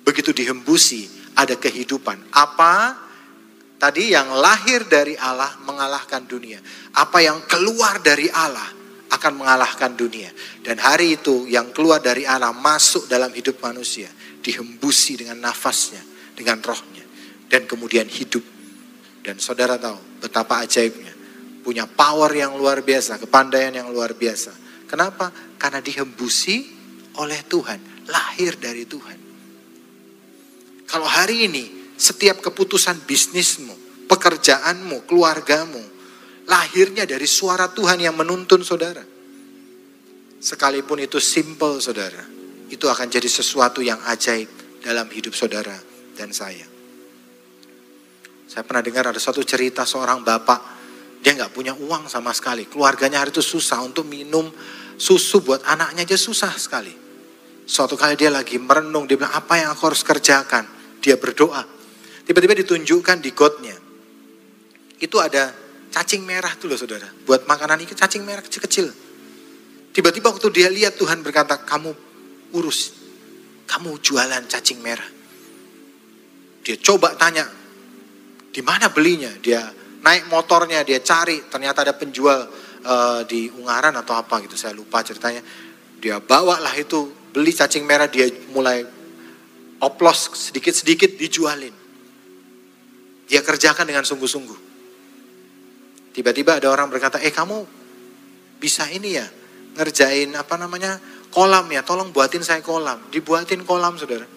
Begitu dihembusi ada kehidupan. Apa tadi yang lahir dari Allah mengalahkan dunia. Apa yang keluar dari Allah akan mengalahkan dunia. Dan hari itu yang keluar dari Allah masuk dalam hidup manusia. Dihembusi dengan nafasnya, dengan rohnya. Dan kemudian hidup. Dan saudara tahu betapa ajaibnya. Punya power yang luar biasa, kepandaian yang luar biasa. Kenapa? Karena dihembusi oleh Tuhan. Lahir dari Tuhan. Kalau hari ini setiap keputusan bisnismu, pekerjaanmu, keluargamu, lahirnya dari suara Tuhan yang menuntun saudara. Sekalipun itu simple saudara, itu akan jadi sesuatu yang ajaib dalam hidup saudara dan saya. Saya pernah dengar ada satu cerita seorang bapak, dia nggak punya uang sama sekali. Keluarganya hari itu susah untuk minum susu buat anaknya aja susah sekali. Suatu kali dia lagi merenung, dia bilang apa yang aku harus kerjakan? Dia berdoa. Tiba-tiba ditunjukkan di gotnya. Itu ada cacing merah tuh loh saudara. Buat makanan ini cacing merah kecil-kecil. Tiba-tiba waktu dia lihat Tuhan berkata, kamu urus, kamu jualan cacing merah. Dia coba tanya, di mana belinya? Dia naik motornya, dia cari, ternyata ada penjual uh, di Ungaran atau apa gitu, saya lupa ceritanya. Dia bawa lah itu, beli cacing merah, dia mulai oplos sedikit-sedikit dijualin. Dia kerjakan dengan sungguh-sungguh. Tiba-tiba ada orang berkata, eh kamu bisa ini ya, ngerjain apa namanya, kolam ya, tolong buatin saya kolam. Dibuatin kolam saudara.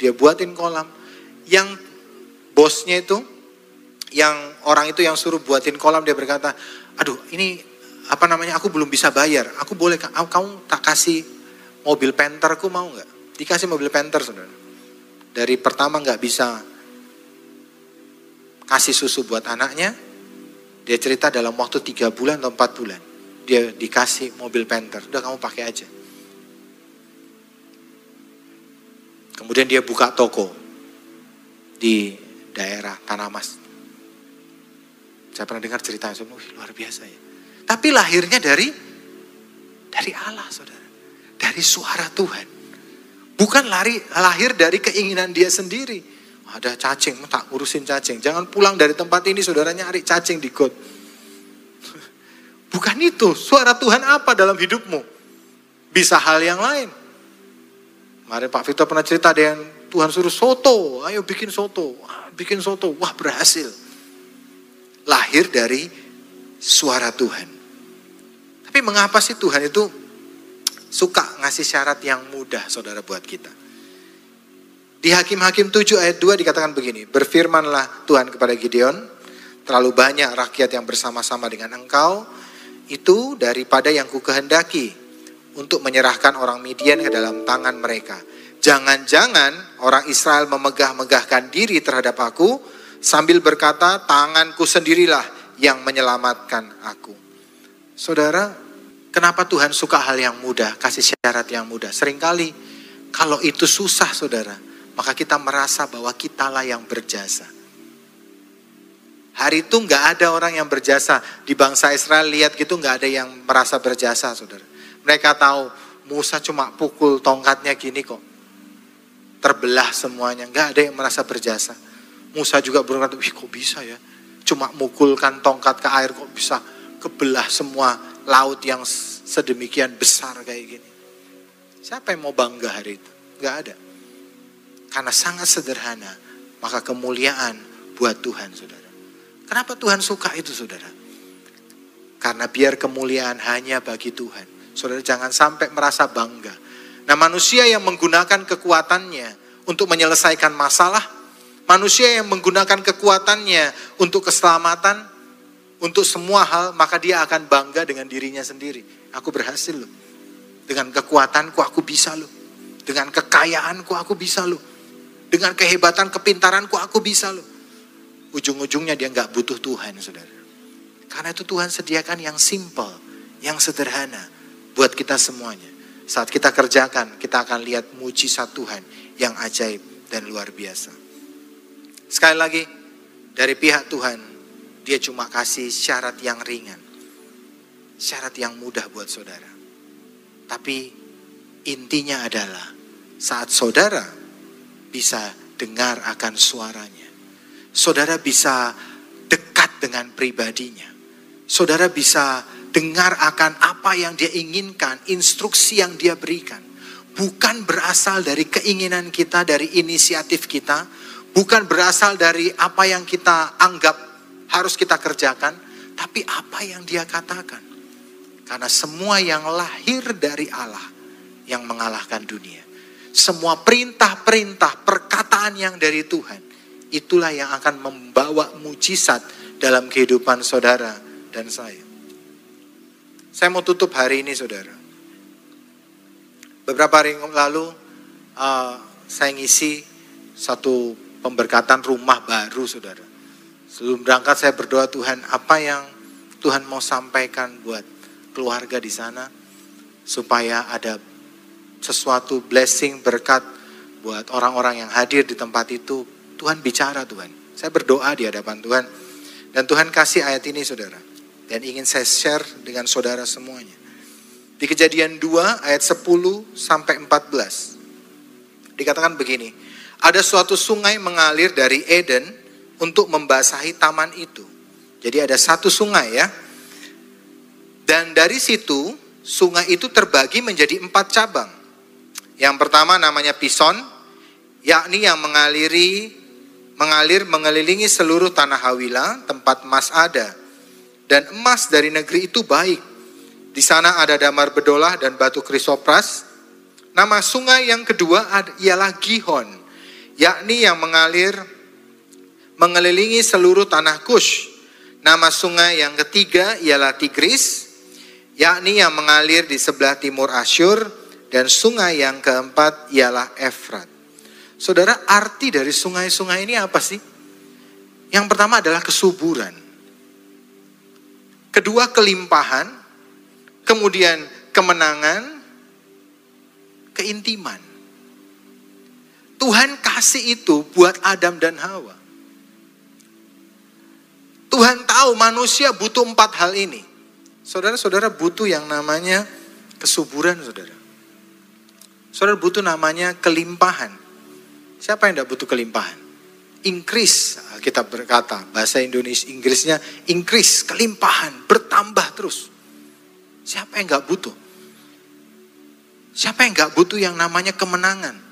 Dia buatin kolam. Yang bosnya itu, yang orang itu yang suruh buatin kolam, dia berkata, aduh ini apa namanya, aku belum bisa bayar. Aku boleh, kamu tak kasih mobil penterku mau nggak? Dikasih mobil penter saudara. Dari pertama nggak bisa kasih susu buat anaknya, dia cerita dalam waktu tiga bulan atau empat bulan, dia dikasih mobil penter, udah kamu pakai aja. Kemudian dia buka toko di daerah Tanah Mas. Saya pernah dengar cerita, saya luar biasa ya. Tapi lahirnya dari dari Allah, saudara. Dari suara Tuhan. Bukan lari lahir dari keinginan dia sendiri. Ada cacing, tak urusin cacing. Jangan pulang dari tempat ini saudara nyari cacing di got. Bukan itu. Suara Tuhan apa dalam hidupmu? Bisa hal yang lain. Kemarin Pak Victor pernah cerita yang Tuhan suruh soto, ayo bikin soto, bikin soto, wah berhasil. Lahir dari suara Tuhan. Tapi mengapa sih Tuhan itu suka ngasih syarat yang mudah saudara buat kita? Di Hakim-Hakim 7 ayat 2 dikatakan begini, berfirmanlah Tuhan kepada Gideon, terlalu banyak rakyat yang bersama-sama dengan engkau, itu daripada yang ku kehendaki untuk menyerahkan orang Midian ke dalam tangan mereka. Jangan-jangan orang Israel memegah-megahkan diri terhadap aku sambil berkata, tanganku sendirilah yang menyelamatkan aku. Saudara, kenapa Tuhan suka hal yang mudah, kasih syarat yang mudah? Seringkali kalau itu susah saudara, maka kita merasa bahwa kitalah yang berjasa. Hari itu nggak ada orang yang berjasa di bangsa Israel lihat gitu nggak ada yang merasa berjasa, saudara. Mereka tahu Musa cuma pukul tongkatnya gini kok. Terbelah semuanya, nggak ada yang merasa berjasa. Musa juga berkata, wih kok bisa ya. Cuma mukulkan tongkat ke air kok bisa kebelah semua laut yang sedemikian besar kayak gini. Siapa yang mau bangga hari itu? Nggak ada. Karena sangat sederhana, maka kemuliaan buat Tuhan, saudara. Kenapa Tuhan suka itu, saudara? Karena biar kemuliaan hanya bagi Tuhan. Saudara jangan sampai merasa bangga. Nah manusia yang menggunakan kekuatannya untuk menyelesaikan masalah, manusia yang menggunakan kekuatannya untuk keselamatan, untuk semua hal, maka dia akan bangga dengan dirinya sendiri. Aku berhasil loh. Dengan kekuatanku aku bisa loh. Dengan kekayaanku aku bisa loh. Dengan kehebatan kepintaranku aku bisa loh. Ujung-ujungnya dia nggak butuh Tuhan, saudara. Karena itu Tuhan sediakan yang simple, yang sederhana buat kita semuanya. Saat kita kerjakan, kita akan lihat mujizat Tuhan yang ajaib dan luar biasa. Sekali lagi, dari pihak Tuhan, dia cuma kasih syarat yang ringan. Syarat yang mudah buat saudara. Tapi intinya adalah saat saudara bisa dengar akan suaranya. Saudara bisa dekat dengan pribadinya. Saudara bisa dengar akan apa yang dia inginkan, instruksi yang dia berikan. Bukan berasal dari keinginan kita, dari inisiatif kita, bukan berasal dari apa yang kita anggap harus kita kerjakan, tapi apa yang dia katakan. Karena semua yang lahir dari Allah yang mengalahkan dunia. Semua perintah-perintah, perkataan yang dari Tuhan, itulah yang akan membawa mujizat dalam kehidupan saudara dan saya. Saya mau tutup hari ini saudara. Beberapa hari lalu uh, saya ngisi satu pemberkatan rumah baru saudara. Sebelum berangkat saya berdoa Tuhan apa yang Tuhan mau sampaikan buat keluarga di sana supaya ada sesuatu blessing berkat buat orang-orang yang hadir di tempat itu. Tuhan bicara Tuhan. Saya berdoa di hadapan Tuhan. Dan Tuhan kasih ayat ini saudara dan ingin saya share dengan saudara semuanya. Di kejadian 2 ayat 10 sampai 14. Dikatakan begini, ada suatu sungai mengalir dari Eden untuk membasahi taman itu. Jadi ada satu sungai ya. Dan dari situ sungai itu terbagi menjadi empat cabang. Yang pertama namanya Pison, yakni yang mengaliri mengalir mengelilingi seluruh tanah Hawila, tempat emas ada. Dan emas dari negeri itu baik. Di sana ada damar bedolah dan batu krisopras. Nama sungai yang kedua ialah Gihon, yakni yang mengalir mengelilingi seluruh tanah Kush. Nama sungai yang ketiga ialah Tigris, yakni yang mengalir di sebelah timur Asyur, dan sungai yang keempat ialah Efrat. Saudara, arti dari sungai-sungai ini apa sih? Yang pertama adalah kesuburan. Kedua kelimpahan, kemudian kemenangan, keintiman. Tuhan kasih itu buat Adam dan Hawa. Tuhan tahu manusia butuh empat hal ini. Saudara-saudara butuh yang namanya kesuburan, saudara. Saudara butuh namanya kelimpahan. Siapa yang tidak butuh kelimpahan? Increase, kita berkata, bahasa Indonesia Inggrisnya increase, kelimpahan, bertambah terus. Siapa yang nggak butuh? Siapa yang nggak butuh yang namanya kemenangan?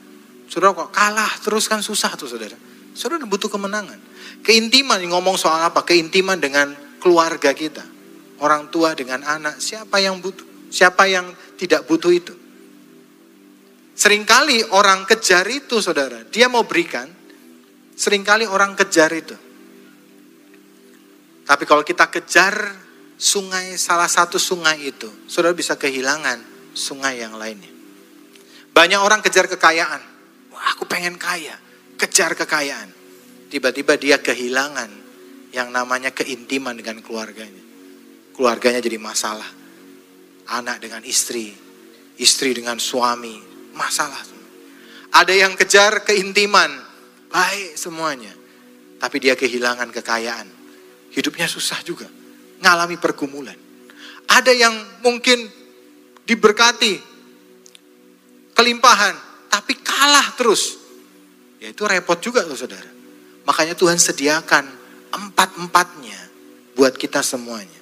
Saudara kok kalah terus kan susah tuh saudara. Saudara butuh kemenangan. Keintiman, ngomong soal apa? Keintiman dengan keluarga kita. Orang tua dengan anak, siapa yang butuh? Siapa yang tidak butuh itu? Seringkali orang kejar itu saudara, dia mau berikan, sering kali orang kejar itu. Tapi kalau kita kejar sungai, salah satu sungai itu, saudara bisa kehilangan sungai yang lainnya. Banyak orang kejar kekayaan, aku pengen kaya, kejar kekayaan. Tiba-tiba dia kehilangan yang namanya keintiman dengan keluarganya. Keluarganya jadi masalah. Anak dengan istri, istri dengan suami, masalah. Ada yang kejar keintiman, baik semuanya. Tapi dia kehilangan kekayaan. Hidupnya susah juga, ngalami pergumulan. Ada yang mungkin diberkati, kelimpahan, tapi kalah terus. Ya itu repot juga loh saudara. Makanya Tuhan sediakan empat-empatnya buat kita semuanya.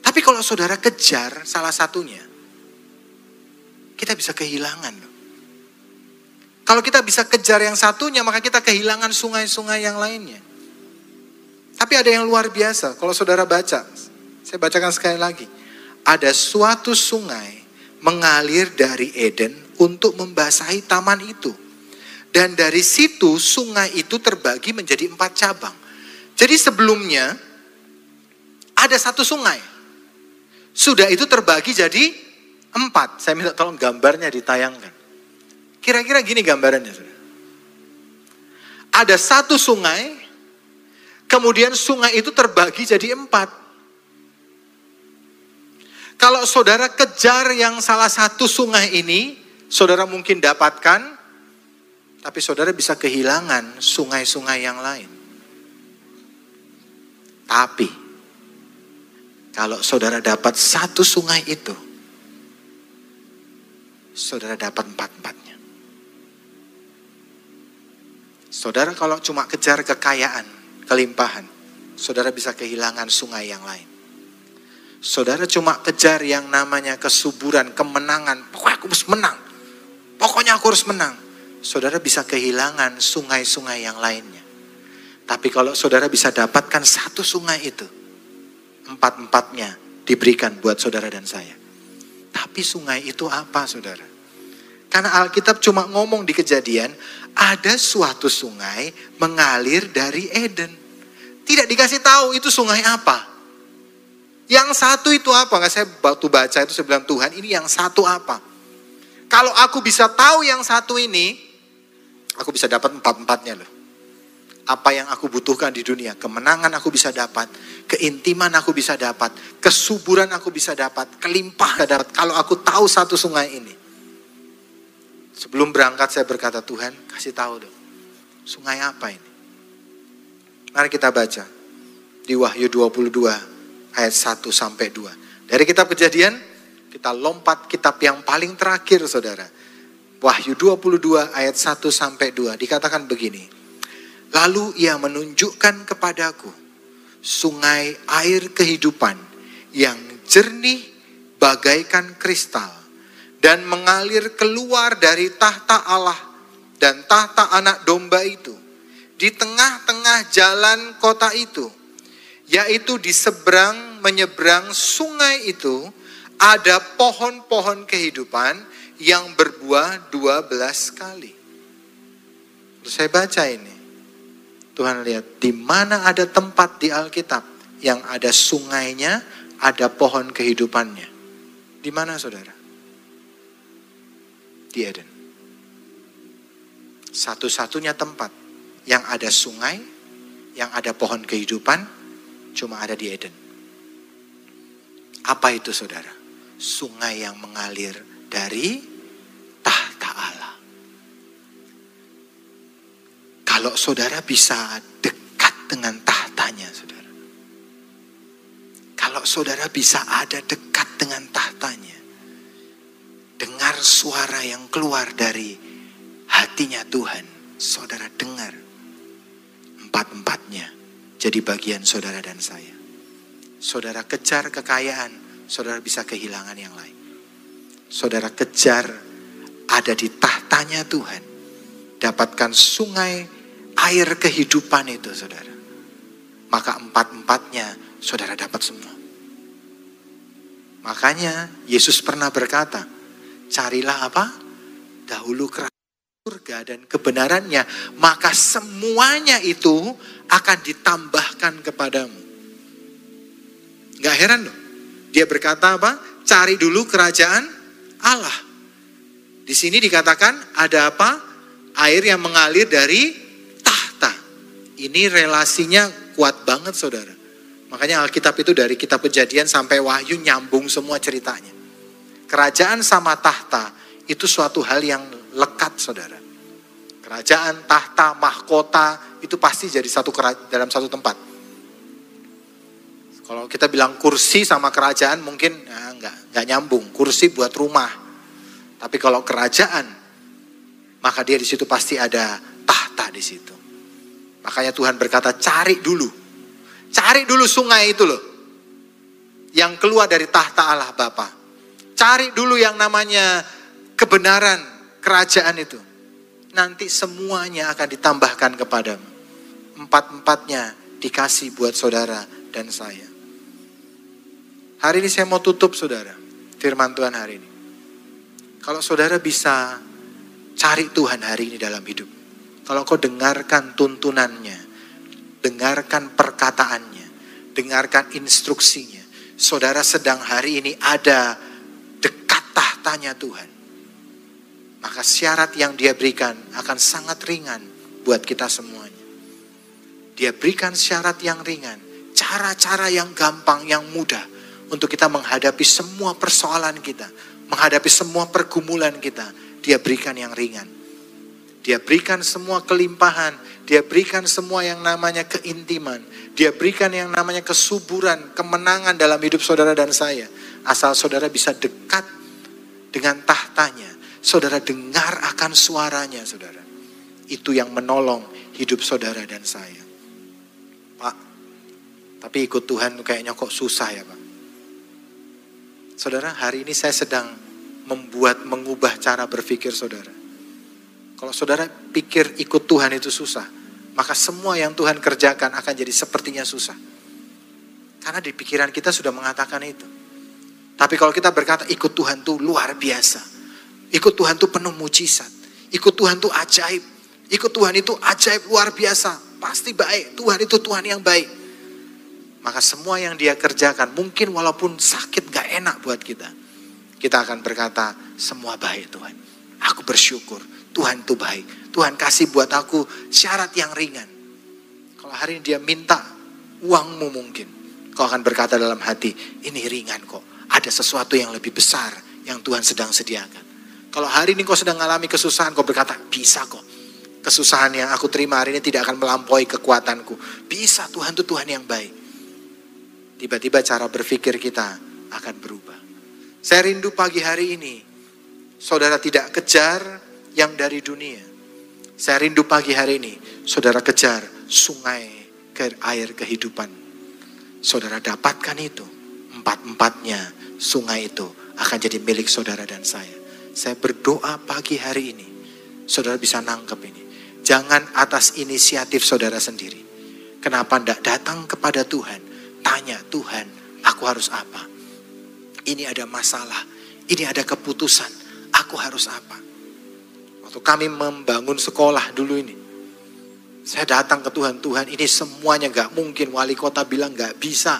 Tapi kalau saudara kejar salah satunya, kita bisa kehilangan loh. Kalau kita bisa kejar yang satunya, maka kita kehilangan sungai-sungai yang lainnya. Tapi ada yang luar biasa. Kalau saudara baca, saya bacakan sekali lagi. Ada suatu sungai mengalir dari Eden untuk membasahi taman itu. Dan dari situ sungai itu terbagi menjadi empat cabang. Jadi sebelumnya ada satu sungai. Sudah itu terbagi jadi empat. Saya minta tolong gambarnya ditayangkan. Kira-kira gini gambarannya. Ada satu sungai, kemudian sungai itu terbagi jadi empat. Kalau saudara kejar yang salah satu sungai ini, saudara mungkin dapatkan, tapi saudara bisa kehilangan sungai-sungai yang lain. Tapi, kalau saudara dapat satu sungai itu, saudara dapat empat-empatnya. Saudara kalau cuma kejar kekayaan, kelimpahan, saudara bisa kehilangan sungai yang lain. Saudara cuma kejar yang namanya kesuburan, kemenangan. Pokoknya aku harus menang. Pokoknya aku harus menang. Saudara bisa kehilangan sungai-sungai yang lainnya. Tapi kalau saudara bisa dapatkan satu sungai itu, empat-empatnya diberikan buat saudara dan saya. Tapi sungai itu apa saudara? Karena Alkitab cuma ngomong di kejadian, ada suatu sungai mengalir dari Eden. Tidak dikasih tahu itu sungai apa. Yang satu itu apa? Nggak saya waktu baca itu saya Tuhan ini yang satu apa? Kalau aku bisa tahu yang satu ini, aku bisa dapat empat-empatnya loh. Apa yang aku butuhkan di dunia, kemenangan aku bisa dapat, keintiman aku bisa dapat, kesuburan aku bisa dapat, kelimpahan dapat. Kalau aku tahu satu sungai ini. Sebelum berangkat saya berkata, Tuhan kasih tahu dong, sungai apa ini? Mari kita baca di Wahyu 22 ayat 1 sampai 2. Dari kitab kejadian, kita lompat kitab yang paling terakhir saudara. Wahyu 22 ayat 1 sampai 2 dikatakan begini. Lalu ia menunjukkan kepadaku sungai air kehidupan yang jernih bagaikan kristal dan mengalir keluar dari tahta Allah dan tahta anak domba itu di tengah-tengah jalan kota itu yaitu di seberang menyeberang sungai itu ada pohon-pohon kehidupan yang berbuah 12 kali. Terus saya baca ini. Tuhan lihat di mana ada tempat di Alkitab yang ada sungainya, ada pohon kehidupannya. Di mana saudara? Di Eden. Satu-satunya tempat yang ada sungai, yang ada pohon kehidupan, cuma ada di Eden. Apa itu saudara? Sungai yang mengalir dari tahta Allah. Kalau saudara bisa dekat dengan tahtanya saudara. Kalau saudara bisa ada dekat dengan tahtanya. Dengar suara yang keluar dari hatinya Tuhan. Saudara dengar empat-empatnya jadi bagian saudara dan saya. Saudara kejar kekayaan, saudara bisa kehilangan yang lain. Saudara kejar ada di tahtanya Tuhan. Dapatkan sungai air kehidupan itu saudara. Maka empat-empatnya saudara dapat semua. Makanya Yesus pernah berkata, carilah apa? Dahulu kerajaan surga dan kebenarannya, maka semuanya itu akan ditambahkan kepadamu. Gak heran loh. Dia berkata apa? Cari dulu kerajaan Allah. Di sini dikatakan ada apa? Air yang mengalir dari tahta. Ini relasinya kuat banget saudara. Makanya Alkitab itu dari kitab kejadian sampai wahyu nyambung semua ceritanya. Kerajaan sama tahta itu suatu hal yang lekat saudara. Kerajaan, tahta, mahkota itu pasti jadi satu dalam satu tempat. Kalau kita bilang kursi sama kerajaan mungkin nah, enggak, enggak nyambung. Kursi buat rumah. Tapi kalau kerajaan, maka dia di situ pasti ada tahta di situ. Makanya Tuhan berkata cari dulu. Cari dulu sungai itu loh. Yang keluar dari tahta Allah Bapa. Cari dulu yang namanya kebenaran kerajaan itu. Nanti semuanya akan ditambahkan kepadamu. Empat-empatnya dikasih buat saudara dan saya. Hari ini saya mau tutup saudara. Firman Tuhan hari ini. Kalau saudara bisa cari Tuhan hari ini dalam hidup. Kalau kau dengarkan tuntunannya. Dengarkan perkataannya. Dengarkan instruksinya. Saudara sedang hari ini ada dekat tahtanya Tuhan maka syarat yang dia berikan akan sangat ringan buat kita semuanya. Dia berikan syarat yang ringan, cara-cara yang gampang, yang mudah untuk kita menghadapi semua persoalan kita, menghadapi semua pergumulan kita. Dia berikan yang ringan. Dia berikan semua kelimpahan, dia berikan semua yang namanya keintiman, dia berikan yang namanya kesuburan, kemenangan dalam hidup saudara dan saya. Asal saudara bisa dekat dengan tahtanya, saudara dengar akan suaranya, saudara. Itu yang menolong hidup saudara dan saya. Pak, tapi ikut Tuhan kayaknya kok susah ya Pak. Saudara, hari ini saya sedang membuat, mengubah cara berpikir saudara. Kalau saudara pikir ikut Tuhan itu susah, maka semua yang Tuhan kerjakan akan jadi sepertinya susah. Karena di pikiran kita sudah mengatakan itu. Tapi kalau kita berkata ikut Tuhan itu luar biasa. Ikut Tuhan itu penuh mujizat. Ikut Tuhan itu ajaib. Ikut Tuhan itu ajaib luar biasa. Pasti baik. Tuhan itu Tuhan yang baik. Maka semua yang dia kerjakan mungkin walaupun sakit gak enak buat kita. Kita akan berkata semua baik Tuhan. Aku bersyukur Tuhan itu baik. Tuhan kasih buat aku syarat yang ringan. Kalau hari ini dia minta uangmu mungkin. Kau akan berkata dalam hati ini ringan kok. Ada sesuatu yang lebih besar yang Tuhan sedang sediakan. Kalau hari ini kau sedang mengalami kesusahan, kau berkata, bisa kok. Kesusahan yang aku terima hari ini tidak akan melampaui kekuatanku. Bisa, Tuhan itu Tuhan yang baik. Tiba-tiba cara berpikir kita akan berubah. Saya rindu pagi hari ini, saudara tidak kejar yang dari dunia. Saya rindu pagi hari ini, saudara kejar sungai ke air kehidupan. Saudara dapatkan itu, empat-empatnya sungai itu akan jadi milik saudara dan saya. Saya berdoa pagi hari ini, saudara bisa nangkep ini. Jangan atas inisiatif saudara sendiri. Kenapa tidak datang kepada Tuhan? Tanya Tuhan, aku harus apa? Ini ada masalah, ini ada keputusan, aku harus apa? Waktu kami membangun sekolah dulu ini, saya datang ke Tuhan, Tuhan ini semuanya gak mungkin. Wali kota bilang gak bisa.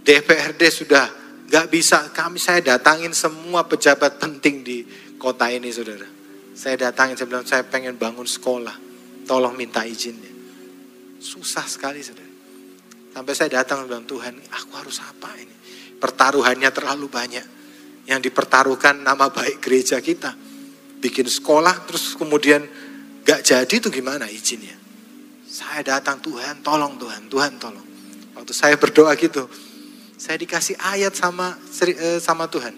DPRD sudah gak bisa. Kami saya datangin semua pejabat penting di kota ini saudara. Saya datangin, saya bilang saya pengen bangun sekolah. Tolong minta izinnya. Susah sekali saudara. Sampai saya datang dan bilang Tuhan aku harus apa ini. Pertaruhannya terlalu banyak. Yang dipertaruhkan nama baik gereja kita. Bikin sekolah terus kemudian gak jadi itu gimana izinnya. Saya datang Tuhan tolong Tuhan, Tuhan tolong. Waktu saya berdoa gitu, saya dikasih ayat sama eh, sama Tuhan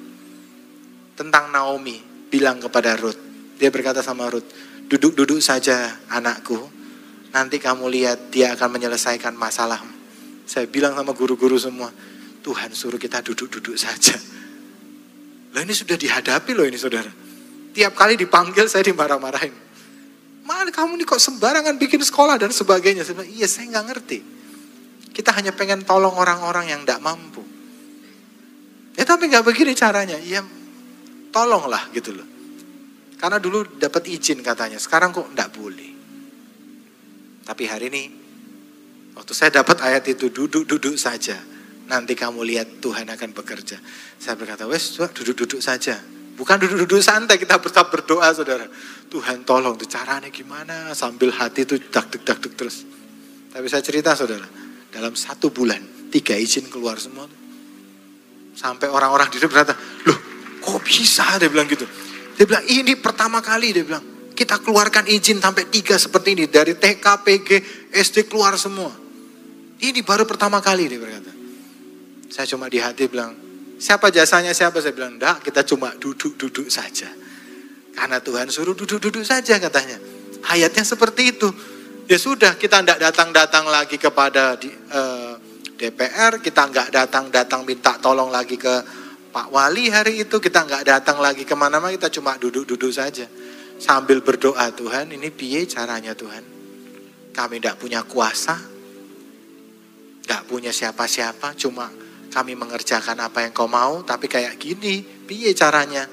tentang Naomi bilang kepada Ruth. Dia berkata sama Ruth, duduk-duduk saja anakku, nanti kamu lihat dia akan menyelesaikan masalah. Saya bilang sama guru-guru semua, Tuhan suruh kita duduk-duduk saja. Lah ini sudah dihadapi loh ini saudara. Tiap kali dipanggil saya dimarah-marahin. Mana kamu nih kok sembarangan bikin sekolah dan sebagainya. Saya bilang, iya saya nggak ngerti. Kita hanya pengen tolong orang-orang yang tidak mampu. Ya tapi nggak begini caranya. Ya tolonglah gitu loh. Karena dulu dapat izin katanya, sekarang kok tidak boleh. Tapi hari ini, waktu saya dapat ayat itu, duduk-duduk saja. Nanti kamu lihat Tuhan akan bekerja. Saya berkata, wes duduk-duduk saja. Bukan duduk-duduk santai, kita tetap berdoa saudara. Tuhan tolong, tuh caranya gimana? Sambil hati itu dak-dak-dak terus. Tapi saya cerita saudara, dalam satu bulan, tiga izin keluar semua. Sampai orang-orang di berkata, loh kok bisa? Dia bilang gitu. Dia bilang, ini pertama kali, dia bilang. Kita keluarkan izin sampai tiga seperti ini. Dari TK, PG, SD keluar semua. Ini baru pertama kali, dia berkata. Saya cuma di hati bilang, siapa jasanya siapa? Saya bilang, enggak, kita cuma duduk-duduk saja. Karena Tuhan suruh duduk-duduk saja katanya. Hayatnya seperti itu. Ya sudah, kita tidak datang-datang lagi kepada di, eh, DPR, kita nggak datang-datang minta tolong lagi ke Pak Wali hari itu, kita nggak datang lagi ke mana-mana, kita cuma duduk-duduk saja. Sambil berdoa, Tuhan ini piye caranya Tuhan? Kami tidak punya kuasa, nggak punya siapa-siapa, cuma kami mengerjakan apa yang kau mau, tapi kayak gini, piye caranya?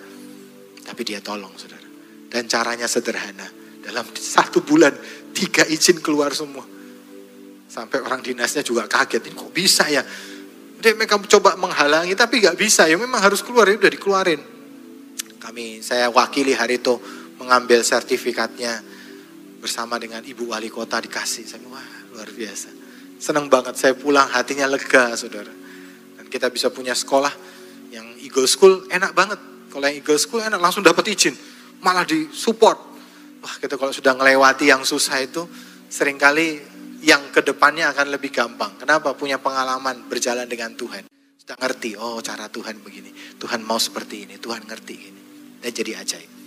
Tapi dia tolong, saudara. Dan caranya sederhana. Dalam satu bulan tiga izin keluar semua. Sampai orang dinasnya juga kaget, ini kok bisa ya? Dia mereka coba menghalangi tapi gak bisa ya memang harus keluar ya udah dikeluarin. Kami saya wakili hari itu mengambil sertifikatnya bersama dengan ibu wali kota dikasih. Saya wah luar biasa. Senang banget saya pulang hatinya lega saudara. Dan kita bisa punya sekolah yang Eagle School enak banget. Kalau yang Eagle School enak langsung dapat izin. Malah di support Wah kita kalau sudah melewati yang susah itu sering kali yang ke depannya akan lebih gampang. Kenapa? Punya pengalaman berjalan dengan Tuhan. Sudah ngerti, oh cara Tuhan begini. Tuhan mau seperti ini, Tuhan ngerti ini. Dan jadi ajaib.